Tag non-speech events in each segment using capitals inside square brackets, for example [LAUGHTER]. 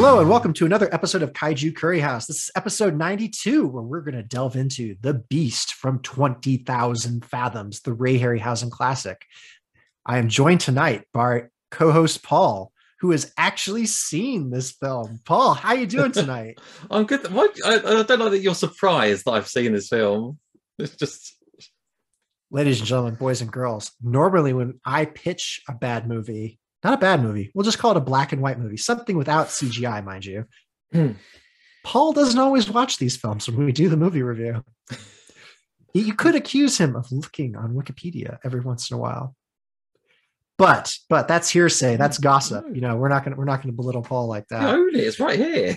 Hello, and welcome to another episode of Kaiju Curry House. This is episode 92, where we're going to delve into The Beast from 20,000 Fathoms, the Ray Harryhausen classic. I am joined tonight by co host Paul, who has actually seen this film. Paul, how are you doing [LAUGHS] tonight? I'm good. What? I, I don't know that you're surprised that I've seen this film. It's just. Ladies and gentlemen, boys and girls, normally when I pitch a bad movie, not a bad movie. We'll just call it a black and white movie, something without CGI, mind you. Hmm. Paul doesn't always watch these films when we do the movie review. you could accuse him of looking on Wikipedia every once in a while. But but that's hearsay. That's gossip. You know, we're not gonna we're not gonna belittle Paul like that. It. It's right here.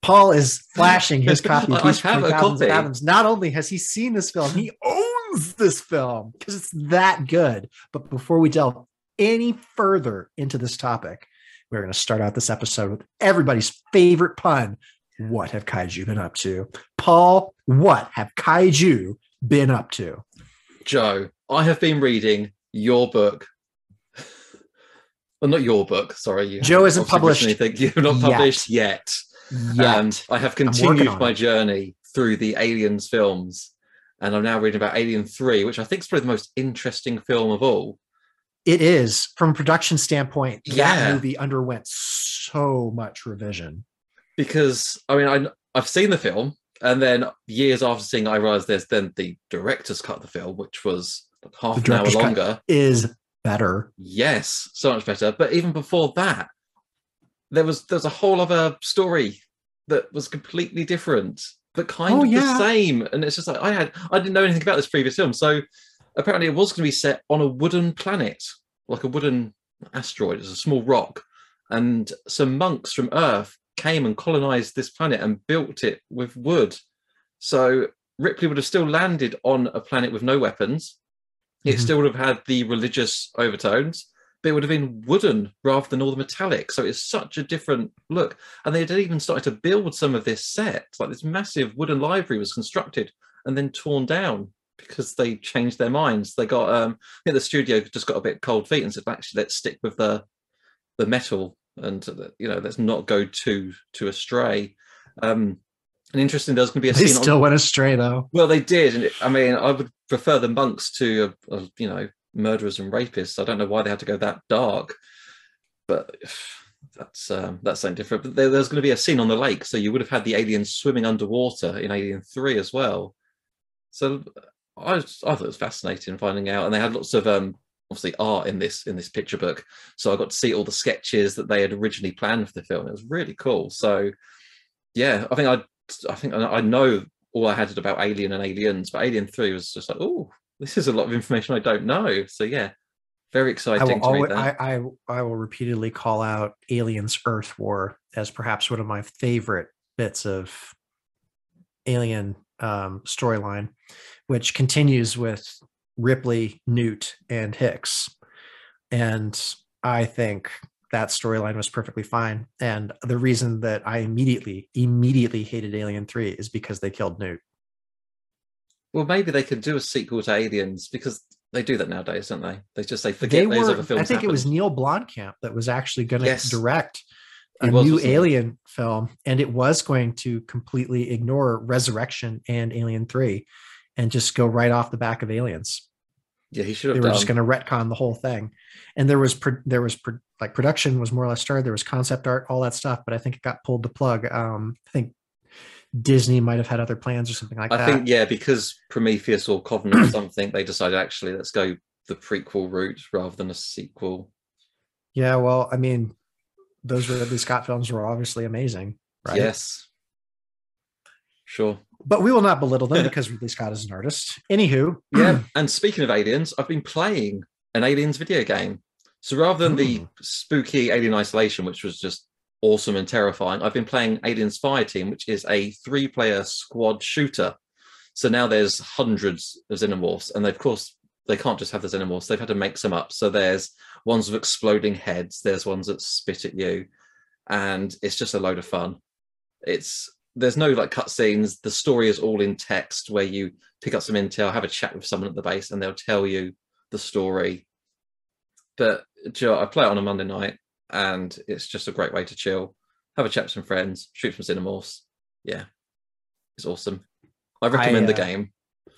Paul is flashing his [LAUGHS] copy of I have a Fathoms copy. Fathoms. Not only has he seen this film, he owns this film because it's that good. But before we delve any further into this topic, we're going to start out this episode with everybody's favorite pun. What have kaiju been up to? Paul, what have kaiju been up to? Joe, I have been reading your book. Well, not your book. Sorry, you Joe isn't published Anything. You're not published yet. Yet. And I have continued my it. journey through the Aliens films, and I'm now reading about Alien Three, which I think is probably the most interesting film of all. It is, from a production standpoint, that Yeah. movie underwent so much revision. because I mean I I've seen the film, and then years after seeing, I realized there's then the director's cut of the film, which was like half an hour longer. Is better. Yes, so much better. But even before that, there was there was a whole other story that was completely different, but kind Oh, of yeah. the same. And it's just like I had I didn't know anything about this previous film, so apparently it was going to be set on a wooden planet, like a wooden asteroid. It's a small rock, and some monks from Earth came and colonized this planet and built it with wood. So Ripley would have still landed on a planet with no weapons. It Mhm. still would have had the religious overtones, but it would have been wooden rather than all the metallic. So it's such a different look. And they had even started to build some of this set. Like this massive wooden library was constructed and then torn down because they changed their minds. They got um I think the studio just got a bit cold feet and said, actually let's stick with the the metal and uh, you know let's not go too too astray. Um and interesting, there's going to be a They scene. on- still went astray though. well, they did, and it, I mean, I would prefer the monks to, uh, uh, you know, murderers and rapists. I don't know why they had to go that dark, but [SIGHS] that's um, that's something different. But there, there's going to be a scene on the lake, so you would have had the aliens swimming underwater in Alien Three as well. So I, was, I thought it was fascinating finding out, and they had lots of um, obviously art in this in this picture book. So I got to see all the sketches that they had originally planned for the film. It was really cool. So yeah, I think I I think I I know all I had about Alien and Aliens, but Alien Three was just like, oh, this is a lot of information I don't know. So yeah, very I exciting will, to always. I, I, I will repeatedly call out Aliens Earth War as perhaps one of my favorite bits of Alien um, storyline, which continues with Ripley, Newt, and Hicks. And I think that storyline was perfectly fine. And the reason that I immediately, immediately hated Alien 3 is because they killed Newt. well, maybe they could do a sequel to Aliens because they do that nowadays, don't they? They just say they forget those were, other films. I think it was. Neil Blomkamp that was actually going to Yes. direct a new? Alien film, and it was going to completely ignore Resurrection and Alien Three, and just go right off the back of Aliens. Yeah, he should They were done. just going to retcon the whole thing, and there was pro- there was pro- like production was more or less started. There was concept art, all that stuff, but I think it got pulled the plug. Um, I think Disney might have had other plans or something like I that. I think yeah, because Prometheus or Covenant or [CLEARS THROAT] something, they decided actually let's go the prequel route rather than a sequel. yeah, well, I mean, those Ridley Scott films were obviously amazing, right? Yes, sure. but we will not belittle them [LAUGHS] because Ridley Scott is an artist. Anywho, [CLEARS THROAT] Yeah. and speaking of aliens, I've been playing an aliens video game. So rather than the Ooh. spooky Alien Isolation, which was just awesome and terrifying, I've been playing Aliens Fire Team, which is a three-player squad shooter. So now there's hundreds of xenomorphs, and they, of course they can't just have the xenomorphs; they've had to make some up. So there's ones with exploding heads, there's ones that spit at you, and it's just a load of fun. It's there's no like cutscenes. The story is all in text, where you pick up some intel, have a chat with someone at the base, and they'll tell you the story. But Joe, I play it on a Monday night, and it's just a great way to chill. have a chat with some friends, shoot some xenomorphs. Yeah, it's awesome. I recommend the uh, game.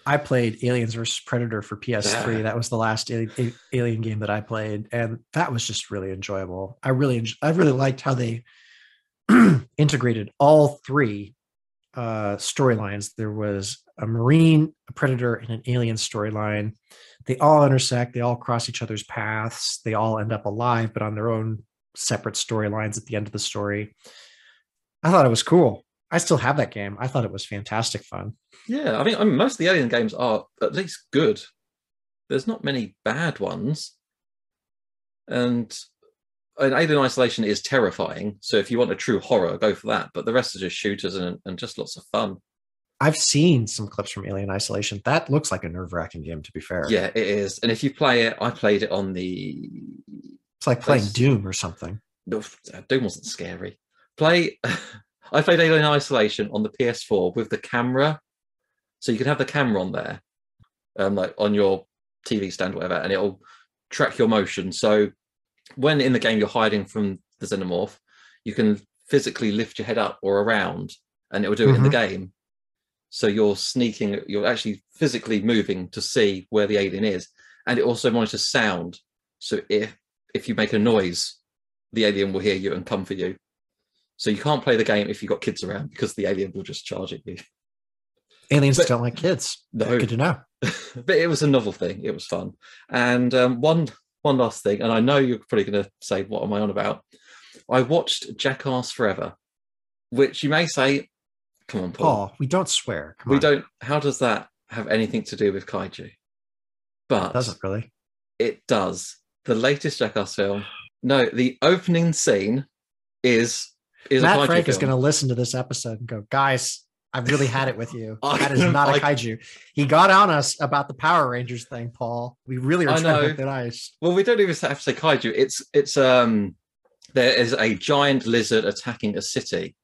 I played Aliens vs Predator for PS3. Yeah. That was the last Ali- Alien game that I played, and that was just really enjoyable. I really, I really liked how they [CLEARS THROAT] integrated all three uh, storylines. There was a Marine, a Predator, and an Alien storyline. They all intersect. They all cross each other's paths. They all end up alive, but on their own separate storylines at the end of the story. I thought it was cool. I still have that game. I thought it was fantastic fun. Yeah, I mean, I mean, most of the Alien games are at least good. There's not many bad ones, and an Alien Isolation is terrifying. So if you want a true horror, go for that. But the rest are just shooters and, and just lots of fun. I've seen some clips from Alien Isolation. That looks like a nerve wracking game, to be fair. Yeah, it is. And if you play it, I played it on the It's like playing Doom or something. Doom wasn't scary. Play. [LAUGHS] I played Alien Isolation on the PS4 with the camera, so you can have the camera on there, um, like on your TV stand, or whatever, and it'll track your motion. So when in the game you're hiding from the xenomorph, you can physically lift your head up or around, and it will do it in the game. So you're sneaking, you're actually physically moving to see where the alien is, and it also monitors sound. So if if you make a noise, the alien will hear you and come for you. So you can't play the game if you've got kids around because the alien will just charge at you. Aliens But- don't like kids. No. Good to know. [LAUGHS] but it was a novel thing. It was fun. And um, one one last thing, and I know you're probably going to say, "What am I on about?" I watched Jackass Forever, which you may say, "Come on, Paul, Paul, we don't swear. Come we on. don't." How does that have anything to do with kaiju? But Doesn't really. it does. The latest Jackass film. No, the opening scene is is Matt Frank is going to listen to this episode and go, guys, I've really had it with you. [LAUGHS] That is not a kaiju. He got on us about the Power Rangers thing, Paul. We really are trying to break that ice. Well, we don't even have to say kaiju. It's it's um there is a giant lizard attacking a city.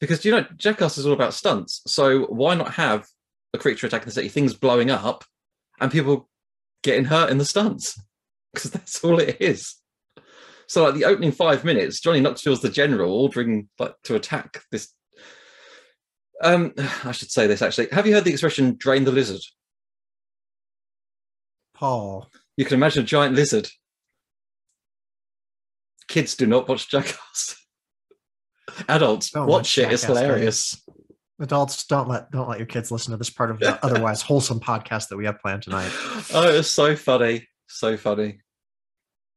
Because you know, Jackass is all about stunts. So why not have a creature attacking the city, things blowing up, and people getting hurt in the stunts? [LAUGHS] Because that's all it is. So like the opening five minutes, Johnny Knoxville's the general ordering like to attack this. Um, [SIGHS] I should say this actually. Have you heard the expression "drain the lizard"? Paul, You can imagine a giant lizard. Kids do not watch Jackass. [LAUGHS] Adults Don't watch watch it. It's hilarious. adults, don't let don't let your kids listen to this part of the [LAUGHS] otherwise wholesome podcast that we have planned tonight. Oh, it was so funny. So funny.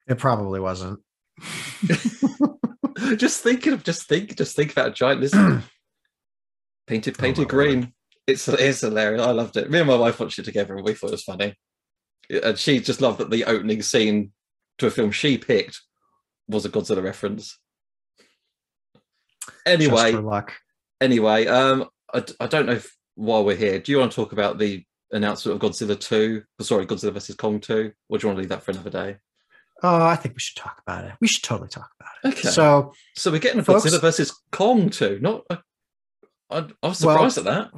It probably wasn't. [LAUGHS] just thinking of just think just think about a giant lizard. [CLEARS THROAT] painted Oh, painted green. It's it's hilarious. I loved it. Me and my wife watched it together and we thought it was funny. And she just loved that the opening scene to a film she picked was a Godzilla reference. Anyway, Just for luck. anyway, um, I, I don't know if while we're here, do you want to talk about the announcement of Godzilla 2? Sorry, Godzilla versus Kong 2, or do you want to leave that for another day? Oh, I think we should talk about it. We should totally talk about it. Okay. So So we're getting a Folks- Godzilla versus Kong too. Not, I, I, I was Well- surprised at that.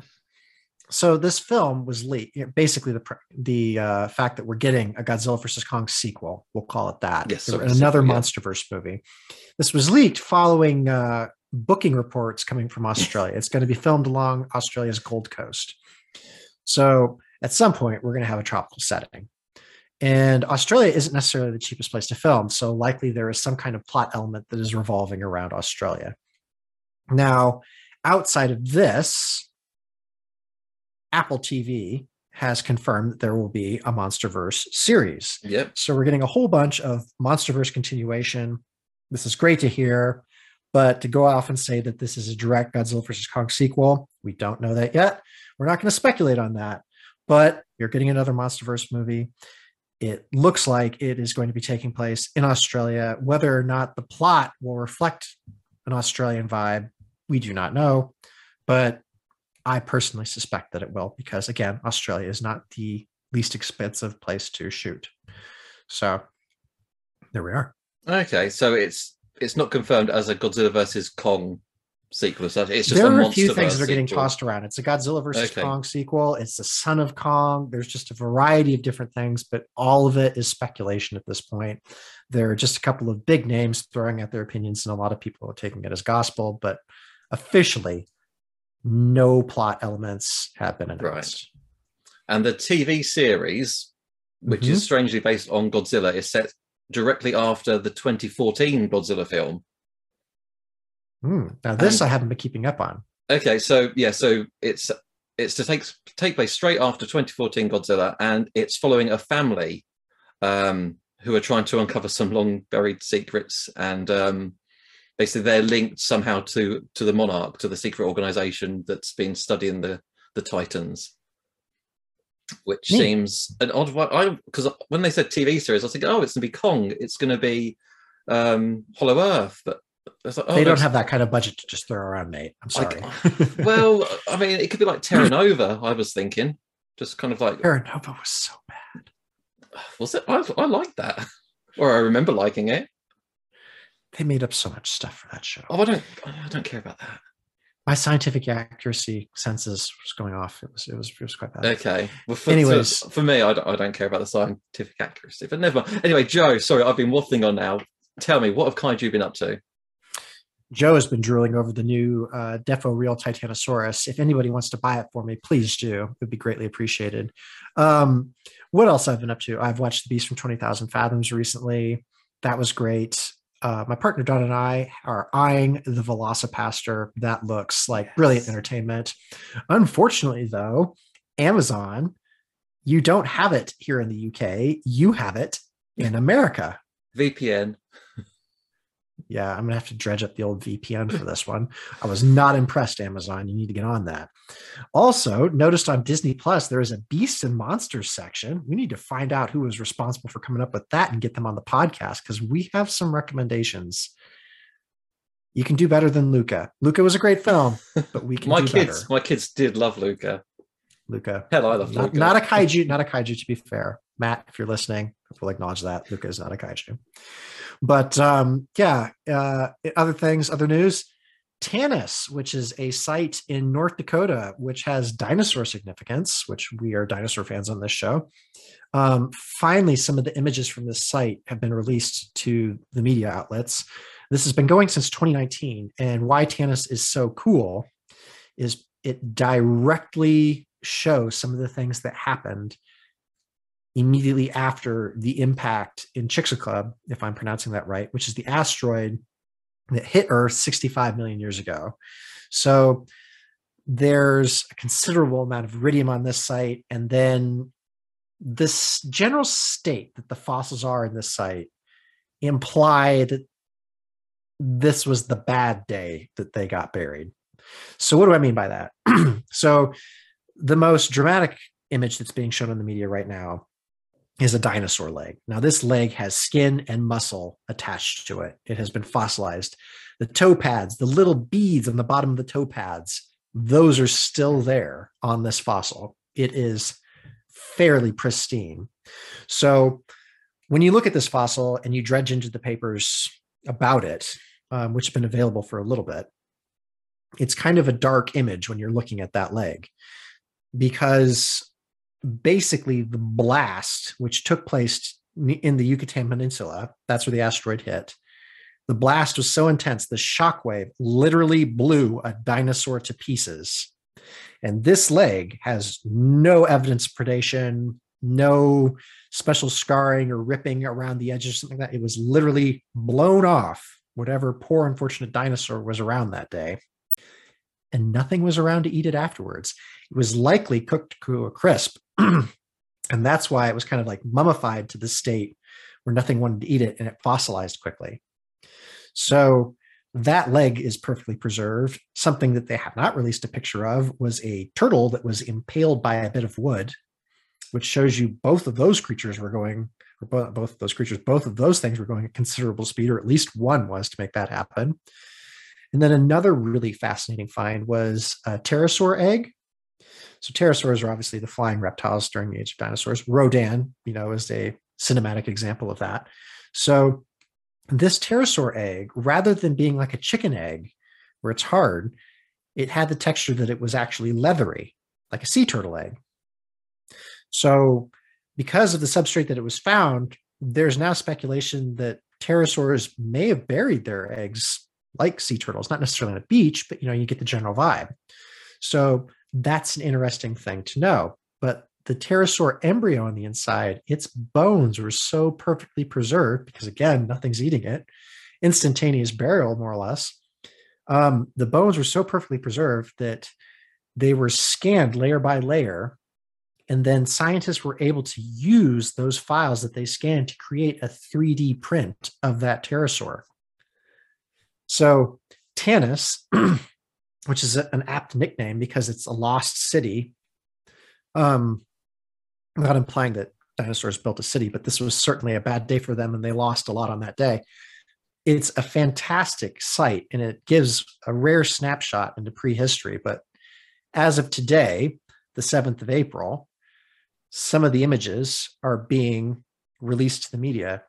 so this film was leaked. Basically, the the uh, fact that we're getting a Godzilla versus Kong sequel, we'll call it that. Yes, so- another yeah. MonsterVerse movie. This was leaked following uh, booking reports coming from [LAUGHS] Australia. it's going to be filmed along Australia's Gold Coast. So at some point, we're going to have a tropical setting. And Australia isn't necessarily the cheapest place to film. So likely there is some kind of plot element that is revolving around Australia. Now, outside of this, Apple TV has confirmed that there will be a Monsterverse series. Yep. So we're getting a whole bunch of Monsterverse continuation. This is great to hear, but to go off and say that this is a direct Godzilla versus Kong sequel, we don't know that yet. We're not going to speculate on that, but you're getting another Monsterverse movie. It looks like it is going to be taking place in Australia. Whether or not the plot will reflect an Australian vibe, we do not know, but I personally suspect that it will because, again, Australia is not the least expensive place to shoot. So there we are. Okay, so it's it's not confirmed as a Godzilla versus Kong sequel as such. It's just there a are a few things that are getting sequel. tossed around. It's a Godzilla versus Okay. Kong sequel. It's the Son of Kong. There's just a variety of different things, but all of it is speculation at this point. There are just a couple of big names throwing out their opinions, and a lot of people are taking it as gospel. But officially, no plot elements have been announced. And the TV series, which Mm-hmm. is strangely based on Godzilla, is set directly after the 2014 Godzilla film. Hmm. Now, this And- I haven't been keeping up on. Okay, so yeah, so it's it's to take take place straight after 2014 Godzilla, and it's following a family um, who are trying to uncover some long buried secrets, and um, basically they're linked somehow to to the Monarch, to the secret organization that's been studying the the Titans. Which Neat. seems an odd one. I because when they said TV series, I was thinking, oh, it's gonna be Kong. It's gonna be um, Hollow Earth, but like, oh, they don't have that kind of budget to just throw around, mate. I'm sorry. [LAUGHS] well, I mean, it could be like Terra Nova. I was thinking, just kind of like, Terra Nova was so bad. was it? I, I like that, [LAUGHS] or I remember liking it. They made up so much stuff for that show. Oh, I don't, I don't care about that. My scientific accuracy senses was going off. It was it was it was quite bad. Okay. Well, for, Anyways. for, for me, I don't, I don't care about the scientific accuracy, but never. mind. Anyway, Joe, sorry, I've been waffling on now. Tell me, what have Kaiju been up to? Joe has been drooling over the new uh, Defo Real Titanosaurus. If anybody wants to buy it for me, please do. It would be greatly appreciated. Um, what else I've been up to? I've watched The Beast from 20,000 Fathoms recently. That was great. Uh, my partner Don and I are eyeing the VelociPastor. That looks like brilliant entertainment. Unfortunately, though, Amazon, you don't have it here in the UK. You have it in [LAUGHS] America. VPN. [LAUGHS] Yeah, I'm gonna have to dredge up the old VPN for this one. I was not impressed, Amazon. You need to get on that. Also, noticed on Disney Plus there is a Beasts and Monsters section. We need to find out who was responsible for coming up with that and get them on the podcast because we have some recommendations. You can do better than Luca. Luca was a great film, but we can My kids, better. my kids did love Luca. Luca, Hell, I love not, Luca. not a kaiju, not a kaiju. To be fair, Matt, if you're listening, we'll acknowledge that Luca is not a kaiju. But um, yeah, uh, other things, other news. Tanis, which is a site in North Dakota, which has dinosaur significance, which we are dinosaur fans on this show. Um, finally, some of the images from this site have been released to the media outlets. This has been going since 2019, and why Tanis is so cool is it directly shows some of the things that happened immediately after the impact in Chicxulub, if I'm pronouncing that right, which is the asteroid that hit Earth 65 million years ago. So there's a considerable amount of iridium on this site. And then this general state that the fossils are in this site imply that this was the bad day that they got buried. So, what do I mean by that? [CLEARS THROAT] so, the most dramatic image that's being shown in the media right now is a dinosaur leg. Now, this leg has skin and muscle attached to it. It has been fossilized. The toe pads, the little beads on the bottom of the toe pads, those are still there on this fossil. It is fairly pristine. So, when you look at this fossil and you dredge into the papers about it, um, which have been available for a little bit, it's kind of a dark image when you're looking at that leg because basically the blast which took place in the Yucatan Peninsula, that's where the asteroid hit. The blast was so intense, the shockwave literally blew a dinosaur to pieces. And this leg has no evidence of predation, no special scarring or ripping around the edges, or something like that. It was literally blown off, whatever poor, unfortunate dinosaur was around that day. And nothing was around to eat it afterwards. It was likely cooked to a crisp. [CLEARS THROAT] and that's why it was kind of like mummified to the state where nothing wanted to eat it and it fossilized quickly. So that leg is perfectly preserved. Something that they have not released a picture of was a turtle that was impaled by a bit of wood, which shows you both of those creatures were going, both of those creatures, both of those things were going at considerable speed, or at least one was to make that happen. And then another really fascinating find was a pterosaur egg. So pterosaurs are obviously the flying reptiles during the age of dinosaurs. Rodan, you know, is a cinematic example of that. So this pterosaur egg, rather than being like a chicken egg, where it's hard, it had the texture that it was actually leathery, like a sea turtle egg. So, because of the substrate that it was found, there's now speculation that pterosaurs may have buried their eggs like sea turtles, not necessarily on a beach, but you know, you get the general vibe. So that's an interesting thing to know. But the pterosaur embryo on the inside, its bones were so perfectly preserved because again, nothing's eating it, instantaneous burial, more or less. Um, the bones were so perfectly preserved that they were scanned layer by layer and then scientists were able to use those files that they scanned to create a 3D print of that pterosaur. So Tanis, [CLEARS THROAT] which is an apt nickname because it's a lost city, um, I'm not implying that dinosaurs built a city, but this was certainly a bad day for them and they lost a lot on that day. It's a fantastic site and it gives a rare snapshot into prehistory. But as of today, the 7th of April, some of the images are being released to the media.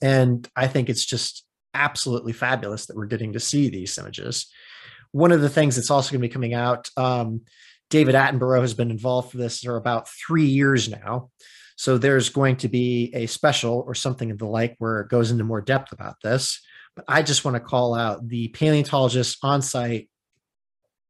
And I think it's just absolutely fabulous that we're getting to see these images. One of the things that's also going to be coming out, um, David Attenborough has been involved for this for about three years now. So there's going to be a special or something of the like where it goes into more depth about this. But I just want to call out the paleontologist on site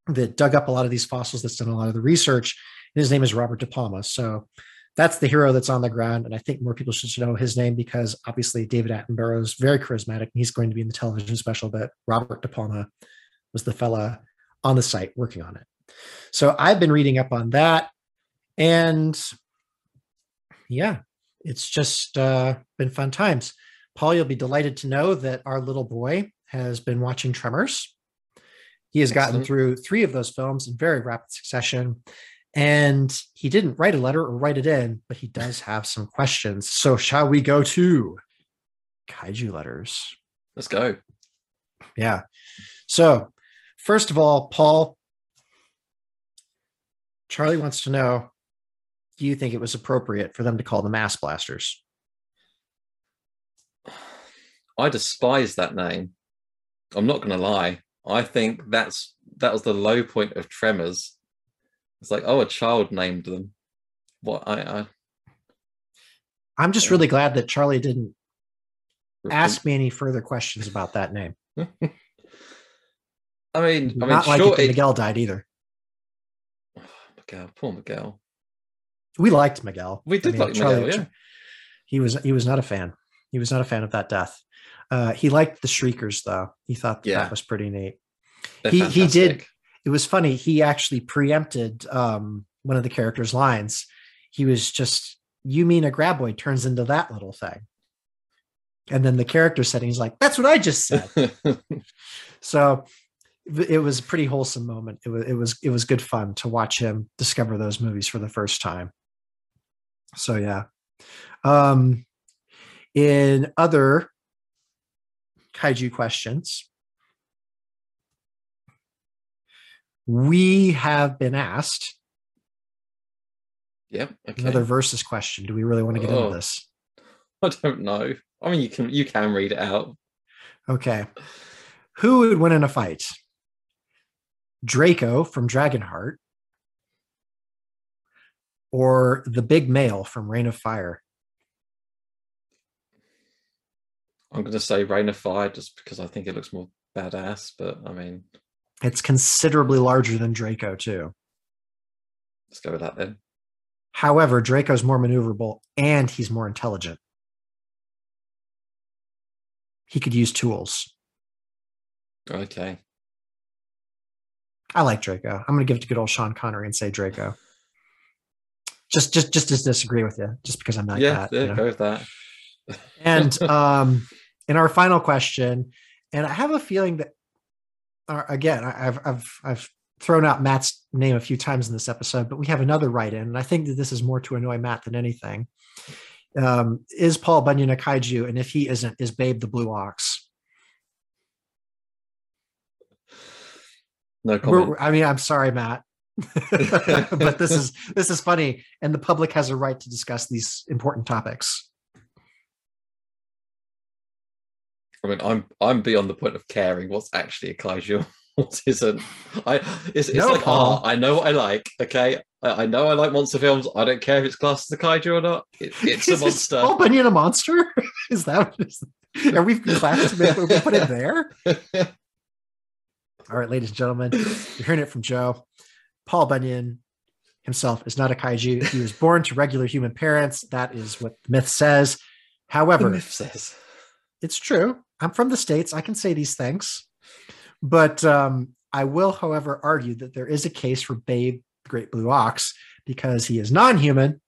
that dug up a lot of these fossils, that's done a lot of the research, his name is Robert De Palma. So that's the hero that's on the ground. And I think more people should know his name because obviously David Attenborough is very charismatic and he's going to be in the television special, but Robert De Palma was the fella on the site working on it. So I've been reading up on that. And yeah, it's just uh, been fun times. Paul, you'll be delighted to know that our little boy has been watching Tremors. He has gotten Excellent. through three of those films in very rapid succession. And he didn't write a letter or write it in, but he does have some questions. So, shall we go to kaiju letters? Let's go. Yeah. So, first of all, Paul, Charlie wants to know do you think it was appropriate for them to call them mass blasters? I despise that name. I'm not going to lie. I think that's that was the low point of Tremors. It's like, oh, a child named them. What I, I I'm just Yeah. really glad that Charlie didn't ask me any further questions about that name. [LAUGHS] I mean, I mean, Not like sure, it, Miguel died either. [SIGHS] Miguel, poor Miguel. We liked Miguel. We I did mean, like Charlie- Miguel, yeah. He was he was not a fan. He was not a fan of that death. Uh, he liked the Shriekers though. He thought that, Yeah. that was pretty neat. They're He- he did- fantastic. It was funny. He actually preempted um, one of the characters' lines. He was just, "You mean a graboid turns into that little thing?" And then the character said, "He's like, that's what I just said." [LAUGHS] so it was a pretty wholesome moment. It was it was it was good fun to watch him discover those movies for the first time. So yeah. Um in other kaiju questions, we have been asked yep. Okay. another versus question. Do we really want to get Oh. into this? [LAUGHS] I don't know. I mean, you can you can read it out. Okay. Who would win in a fight? Draco from Dragonheart or the big male from Reign of Fire? I'm going to say Reign of Fire just because I think it looks more badass. But I mean, It's considerably larger than Draco, too. let's go with that then. However, Draco's more maneuverable and he's more intelligent. He could use tools. Okay. I like Draco. I'm going to give it to good old Sean Connery and say Draco. Just, just, just to disagree with you, just because I'm not. yeah, that. yeah, you know? go with that. And [LAUGHS] um, in our final question, and I have a feeling that, uh, again, I've I've I've thrown out Matt's name a few times in this episode, but we have another write-in, and I think that this is more to annoy Matt than anything. Um, is Paul Bunyan a kaiju? And if he isn't, is Babe the Blue Ox? No We're- comment. I mean, I'm sorry, Matt, [LAUGHS] but this is this is funny, and the public has a right to discuss these important topics. I mean, I'm I'm beyond the point of caring what's actually a kaiju, [LAUGHS] what isn't. I it's, it's No, like Paul. ah, I know what I like. Okay, I, I know I like monster films. I don't care if it's classed as a kaiju or not. It, [LAUGHS] it's a Is this monster. Paul Bunyan a monster? [LAUGHS] is that what is, are we classed we put it there? All right, ladies and gentlemen, you're hearing it from Joe. Paul Bunyan himself is not a kaiju. He was born to regular human parents. That is what the myth says. The However, myth says. it's true. I'm from the States. I can say these things. But um, I will, however, argue that there is a case for Babe, the Great Blue Ox, because he is non human.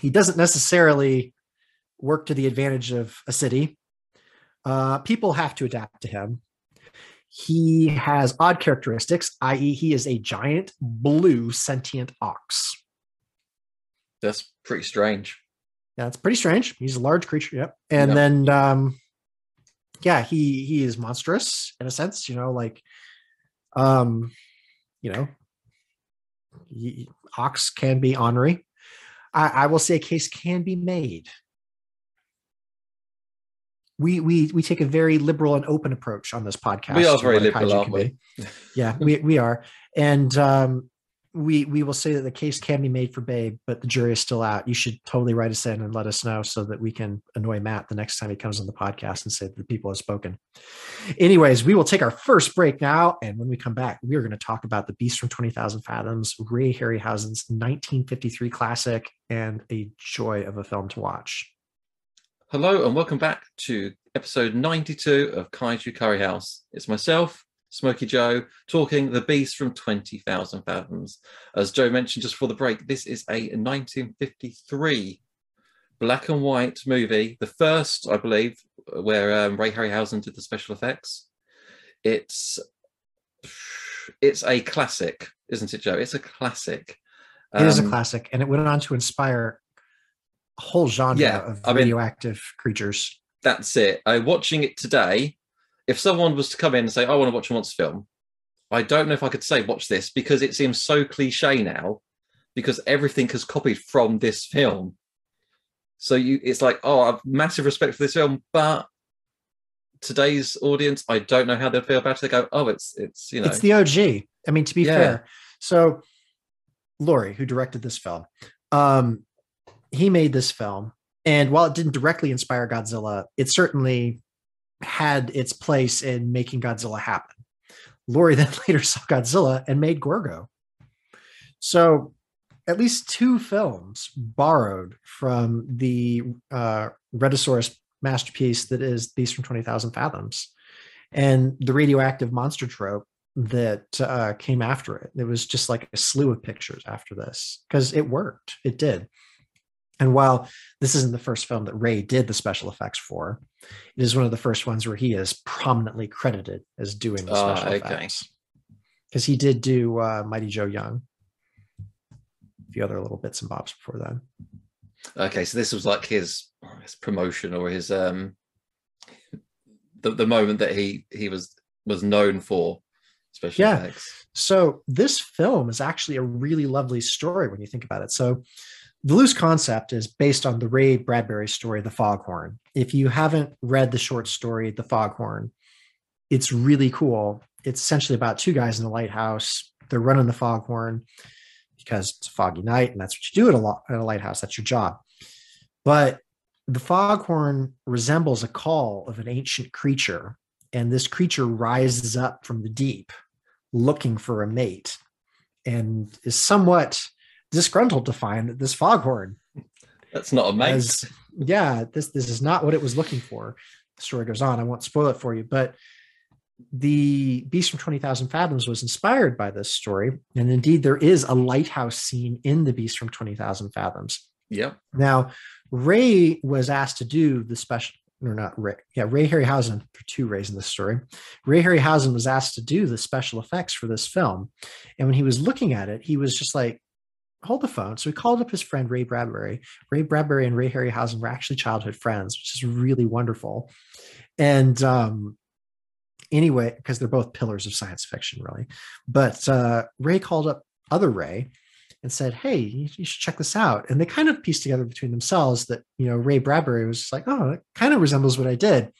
He doesn't necessarily work to the advantage of a city. Uh, people have to adapt to him. He has odd characteristics, i.e., he is a giant blue sentient ox. That's pretty strange. Yeah, it's pretty strange. He's a large creature. Yep. And Yep. then um yeah, he he is monstrous in a sense, you know, like um, you know, he- ox can be ornery. I, I will say a case can be made. We we we take a very liberal and open approach on this podcast. We are very liberal, aren't we? Yeah, we we are. And um we we will say that the case can be made for Babe, but the jury is still out. You should totally write us in and let us know so that we can annoy Matt the next time he comes on the podcast and say that the people have spoken. Anyways, we will take our first break now, and when we come back, we are going to talk about the Beast from Twenty Thousand Fathoms, Ray Harryhausen's 1953 classic, and a joy of a film to watch. Hello and welcome back to episode 92 of Kaiju Curry House. It's myself, Smokey Joe, talking The Beast from 20,000 Fathoms. As Joe mentioned just before the break, this is a 1953 black and white movie, the first, I believe, where um, Ray Harryhausen did the special effects. It's it's a classic, isn't it, Joe? It's a classic. It is a Um, classic, and it went on to inspire a whole genre Yeah, of I mean- radioactive creatures. that's it. I watching it today. If someone was to come in and say, "I want to watch a monster film," I don't know if I could say watch this because it seems so cliche now, because everything has copied from this film. So you, it's like, oh, I've massive respect for this film, but today's audience, I don't know how they'll feel about it. They go, oh, it's it's you know, It's the OG. I mean, to be Yeah. fair. So, Lourié, who directed this film, um, he made this film, and while it didn't directly inspire Godzilla, it certainly had its place in making Godzilla happen. Lourié [LAUGHS] then later saw Godzilla and made Gorgo. So, at least two films borrowed from the uh, Rhedosaurus masterpiece that is Beast from 20,000 Fathoms and the radioactive monster trope that uh, came after it. It was just like a slew of pictures after this because it worked. It did. And while this isn't the first film that Ray did the special effects for, it is one of the first ones where he is prominently credited as doing the Ah, special okay. effects. Because he did do uh, Mighty Joe Young, a few other little bits and bobs before then. okay. So this was like his, his promotion or his um, the the moment that he he was was known for special Yeah. effects. So this film is actually a really lovely story when you think about it. So the loose concept is based on the Ray Bradbury story, The Foghorn. If you haven't read the short story, The Foghorn, it's really cool. It's essentially about two guys in a lighthouse. They're running the foghorn because it's a foggy night, and that's what you do at a, lo- at a lighthouse. That's your job. But the foghorn resembles a call of an ancient creature, and this creature rises up from the deep looking for a mate and is somewhat disgruntled to find that this foghorn That's not a mate. yeah this this is not what it was looking for the story goes on i won't spoil it for you but the beast from 20000 fathoms was inspired by this story and indeed there is a lighthouse scene in the beast from 20000 fathoms Yeah. now, Ray was asked to do the special, or not Ray, yeah, Ray Harryhausen, there are two Rays in this story. Ray Harryhausen was asked to do the special effects for this film. And when he was looking at it, he was just like, hold the phone. So he called up his friend Ray Bradbury. Ray Bradbury and Ray Harryhausen were actually childhood friends, which is really wonderful. And um, anyway, because they're both pillars of science fiction, really. But uh, Ray called up other Ray and said, "Hey, you, you should check this out." And they kind of pieced together between themselves that you know Ray Bradbury was like, "Oh, it kind of resembles what I did."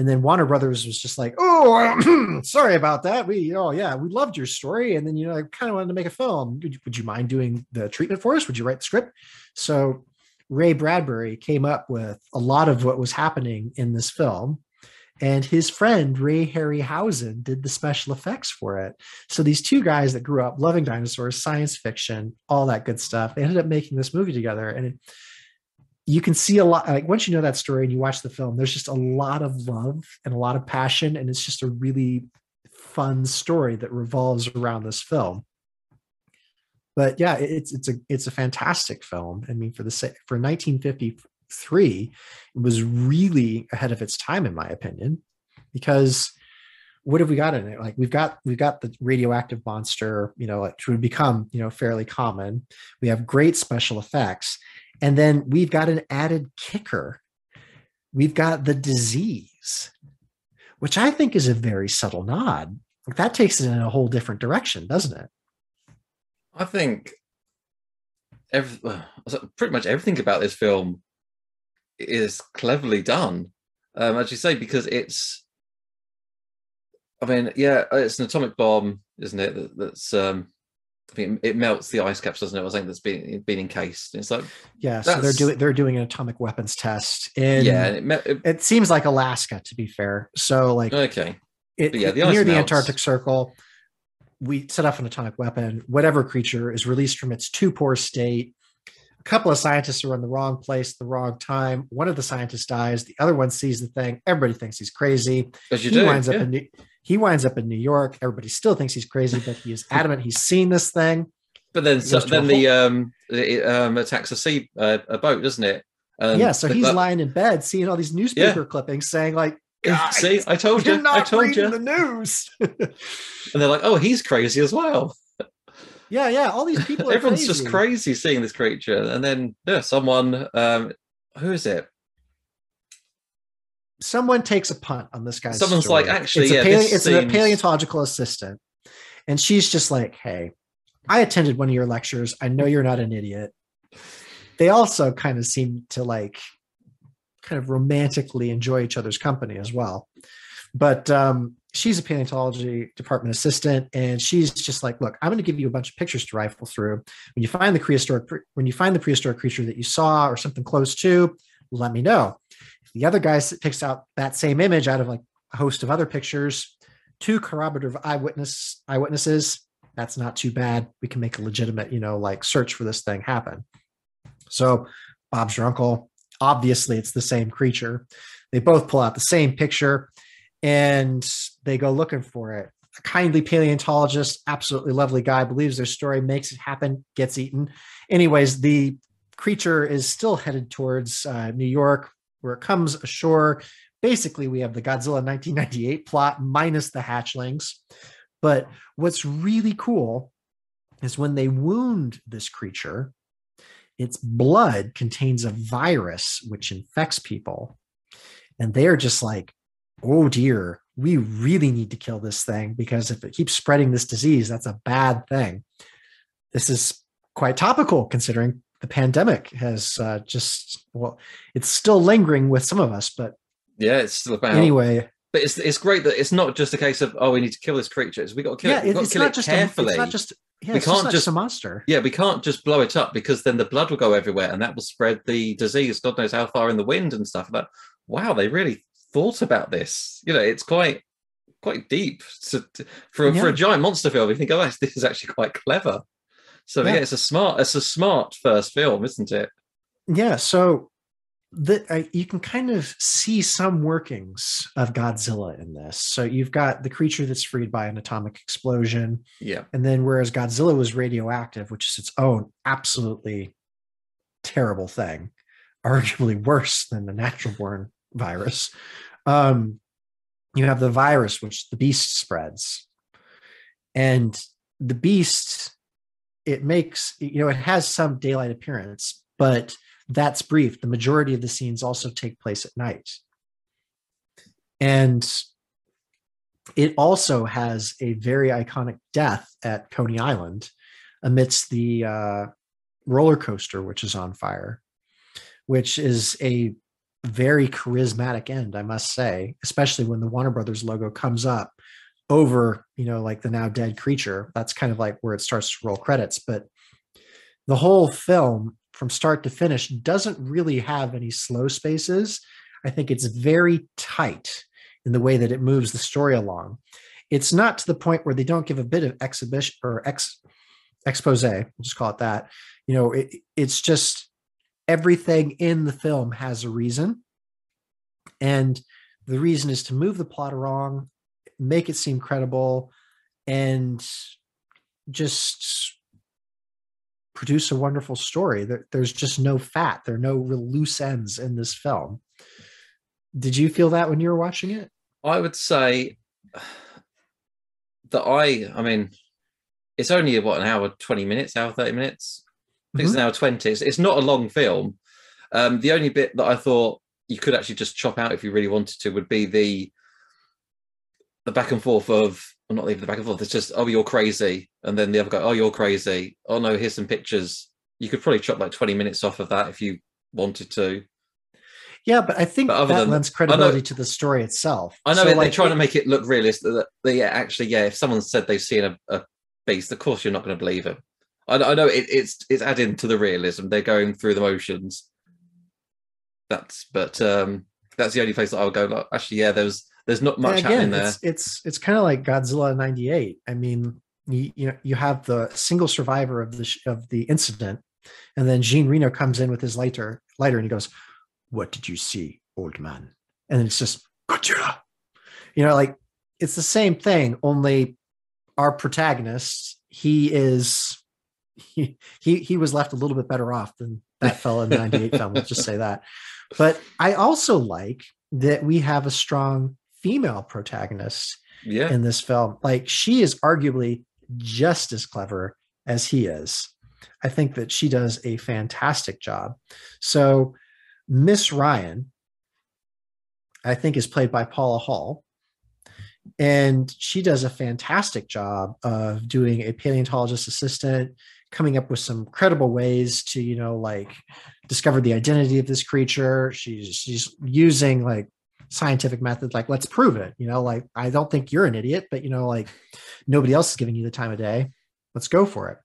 And then Warner Brothers was just like, "Oh, [CLEARS THROAT] sorry about that. We, oh yeah, we loved your story, and then you know, I kind of wanted to make a film. Would you, would you mind doing the treatment for us? Would you write the script?" So Ray Bradbury came up with a lot of what was happening in this film, and his friend Ray Harryhausen did the special effects for it. So these two guys that grew up loving dinosaurs, science fiction, all that good stuff, they ended up making this movie together, and it, you can see a lot. Like once you know that story and you watch the film, there's just a lot of love and a lot of passion, and it's just a really fun story that revolves around this film. But yeah, it's it's a it's a fantastic film. I mean, for the for 1953, it was really ahead of its time, in my opinion, because what have we got in it? Like we've got we've got the radioactive monster, you know, which would become you know fairly common. We have great special effects, and then we've got an added kicker. We've got the disease, which I think is a very subtle nod. Like that takes it in a whole different direction, doesn't it? I think every, pretty much everything about this film is cleverly done, um, as you say, because it's. I mean, yeah, it's an atomic bomb, isn't it? That, that's um, I think it melts the ice caps, doesn't it? I think that's been been encased. It's like yeah, so they're doing they're doing an atomic weapons test. In, yeah, it, it, it, seems like Alaska, to be fair. So like okay, it, yeah, the near the Antarctic Circle, we set off an atomic weapon. Whatever creature is released from its torpor state. A couple of scientists are in the wrong place, the wrong time. One of the scientists dies. The other one sees the thing. Everybody thinks he's crazy. As you he do, winds yeah. up in New, he winds up in New York. Everybody still thinks he's crazy, but he is adamant he's seen this thing. But then, so, then the um, it um, attacks a sea uh, a boat, doesn't it? Um, yeah, so he's lying in bed, seeing all these newspaper yeah. clippings saying like, "See, I told you, I told you." the news. [LAUGHS] and they're like, "Oh, he's crazy as well." Yeah, yeah. All these people. Everyone's crazy. just crazy seeing this creature, and then yeah, someone. Um, who is it? Someone takes a punt on this guy. Someone's story. like, actually, it's yeah, a paleo- it's seems... a paleontological assistant, and she's just like, "Hey, I attended one of your lectures. I know you're not an idiot." They also kind of seem to like, kind of romantically enjoy each other's company as well, but um, she's a paleontology department assistant and she's just like look i'm going to give you a bunch of pictures to rifle through. When you find the prehistoric when you find the prehistoric creature that you saw or something close to let me know. The other guy picks out that same image out of like a host of other pictures two corroborative eyewitness eyewitnesses that's not too bad. We can make a legitimate you know like search for this thing happen. So bob's your uncle. Obviously it's the same creature. They both pull out the same picture and they go looking for it. A kindly paleontologist, absolutely lovely guy, believes their story, makes it happen, gets eaten. Anyways, the creature is still headed towards uh, New York, where it comes ashore. Basically, we have the Godzilla 1998 plot minus the hatchlings. But what's really cool is when they wound this creature, its blood contains a virus which infects people. And they're just like, oh dear, we really need to kill this thing because if it keeps spreading this disease, that's a bad thing. This is quite topical considering the pandemic has uh, just, well, it's still lingering with some of us, but yeah, it's still about. Anyway. But it's it's great that it's not just a case of oh we need to kill this creature. It's we got to kill yeah, it. We've it's not it just carefully. A, it's not just yeah, We it's can't not just- a monster. Yeah, we can't just blow it up because then the blood will go everywhere and that will spread the disease. God knows how far in the wind and stuff. But wow, they really thought about this. You know, it's quite quite deep to, to- for a, for a giant monster film. You think, oh, this, [LAUGHS] this is actually quite clever. So yeah. Yeah. it's a smart, it's a smart first film, isn't it? Yeah, so that I, you can kind of see some workings of Godzilla in this. So you've got the creature that's freed by an atomic explosion. Yeah, And then whereas Godzilla was radioactive, which is its own absolutely terrible thing, arguably worse than the natural born virus. Um, you have the virus, which the beast spreads. And the beast, it makes, you know, it has some daylight appearance, but that's brief. The majority of the scenes also take place at night. And it also has a very iconic death at Coney Island amidst the uh, roller coaster, which is on fire, which is a very charismatic end, I must say, especially when the Warner Brothers logo comes up over, you know, like the now dead creature. That's kind of like where it starts to roll credits. But the whole film from start to finish doesn't really have any slow spaces. I think it's very tight in the way that it moves the story along. It's not to the point where they don't give a bit of exhibition or ex expose, we'll just call it that. You know, it, it's just everything in the film has a reason. And the reason is to move the plot along, make it seem credible, and just produce a wonderful story. There, there's just no fat. There are no loose ends in this film. Did you feel that when you were watching it? I would say [SIGHS] that I, I mean, it's only what an hour, 20 minutes, hour, 30 minutes. I think it's an hour 20. It's, it's not a long film. Um, the only bit that I thought you could actually just chop out if you really wanted to would be the the back and forth of well, not even the back and forth. It's just oh you're crazy, and then the other guy oh you're crazy. Oh no, here's some pictures. You could probably chop like 20 minutes off of that if you wanted to. Yeah, but I think But that than- lends credibility to the story itself. I know So, they're like, trying to make it look realistic. That they actually, yeah. If someone said they've seen a, a beast, of course you're not going to believe it. I, I know it, it's it's adding to the realism. They're going through the motions. That's but um that's the only place that I would go. Like, actually, yeah, there's there's not much and happening again, there. it's it's it's kind of like Godzilla '98. I mean, you you know you have the single survivor of the sh- of the incident, and then Jean Reno comes in with his lighter lighter, and he goes, "What did you see, old man?" And it's just Godzilla. You know, like it's the same thing. Only our protagonist, he is he he was left a little bit better off than that fella in the '98 film. Let's just say that. But I also like that we have a strong female protagonist Yeah, in this film. Like she is arguably just as clever as he is. I think that she does a fantastic job. So Miss Ryan, I think, is played by Paula Hall. And she does a fantastic job of doing a paleontologist assistant, coming up with some credible ways to, you know, like discover the identity of this creature. She's she's using like scientific method like let's prove it you know like i don't think you're an idiot but you know like nobody else is giving you the time of day. Let's go for it.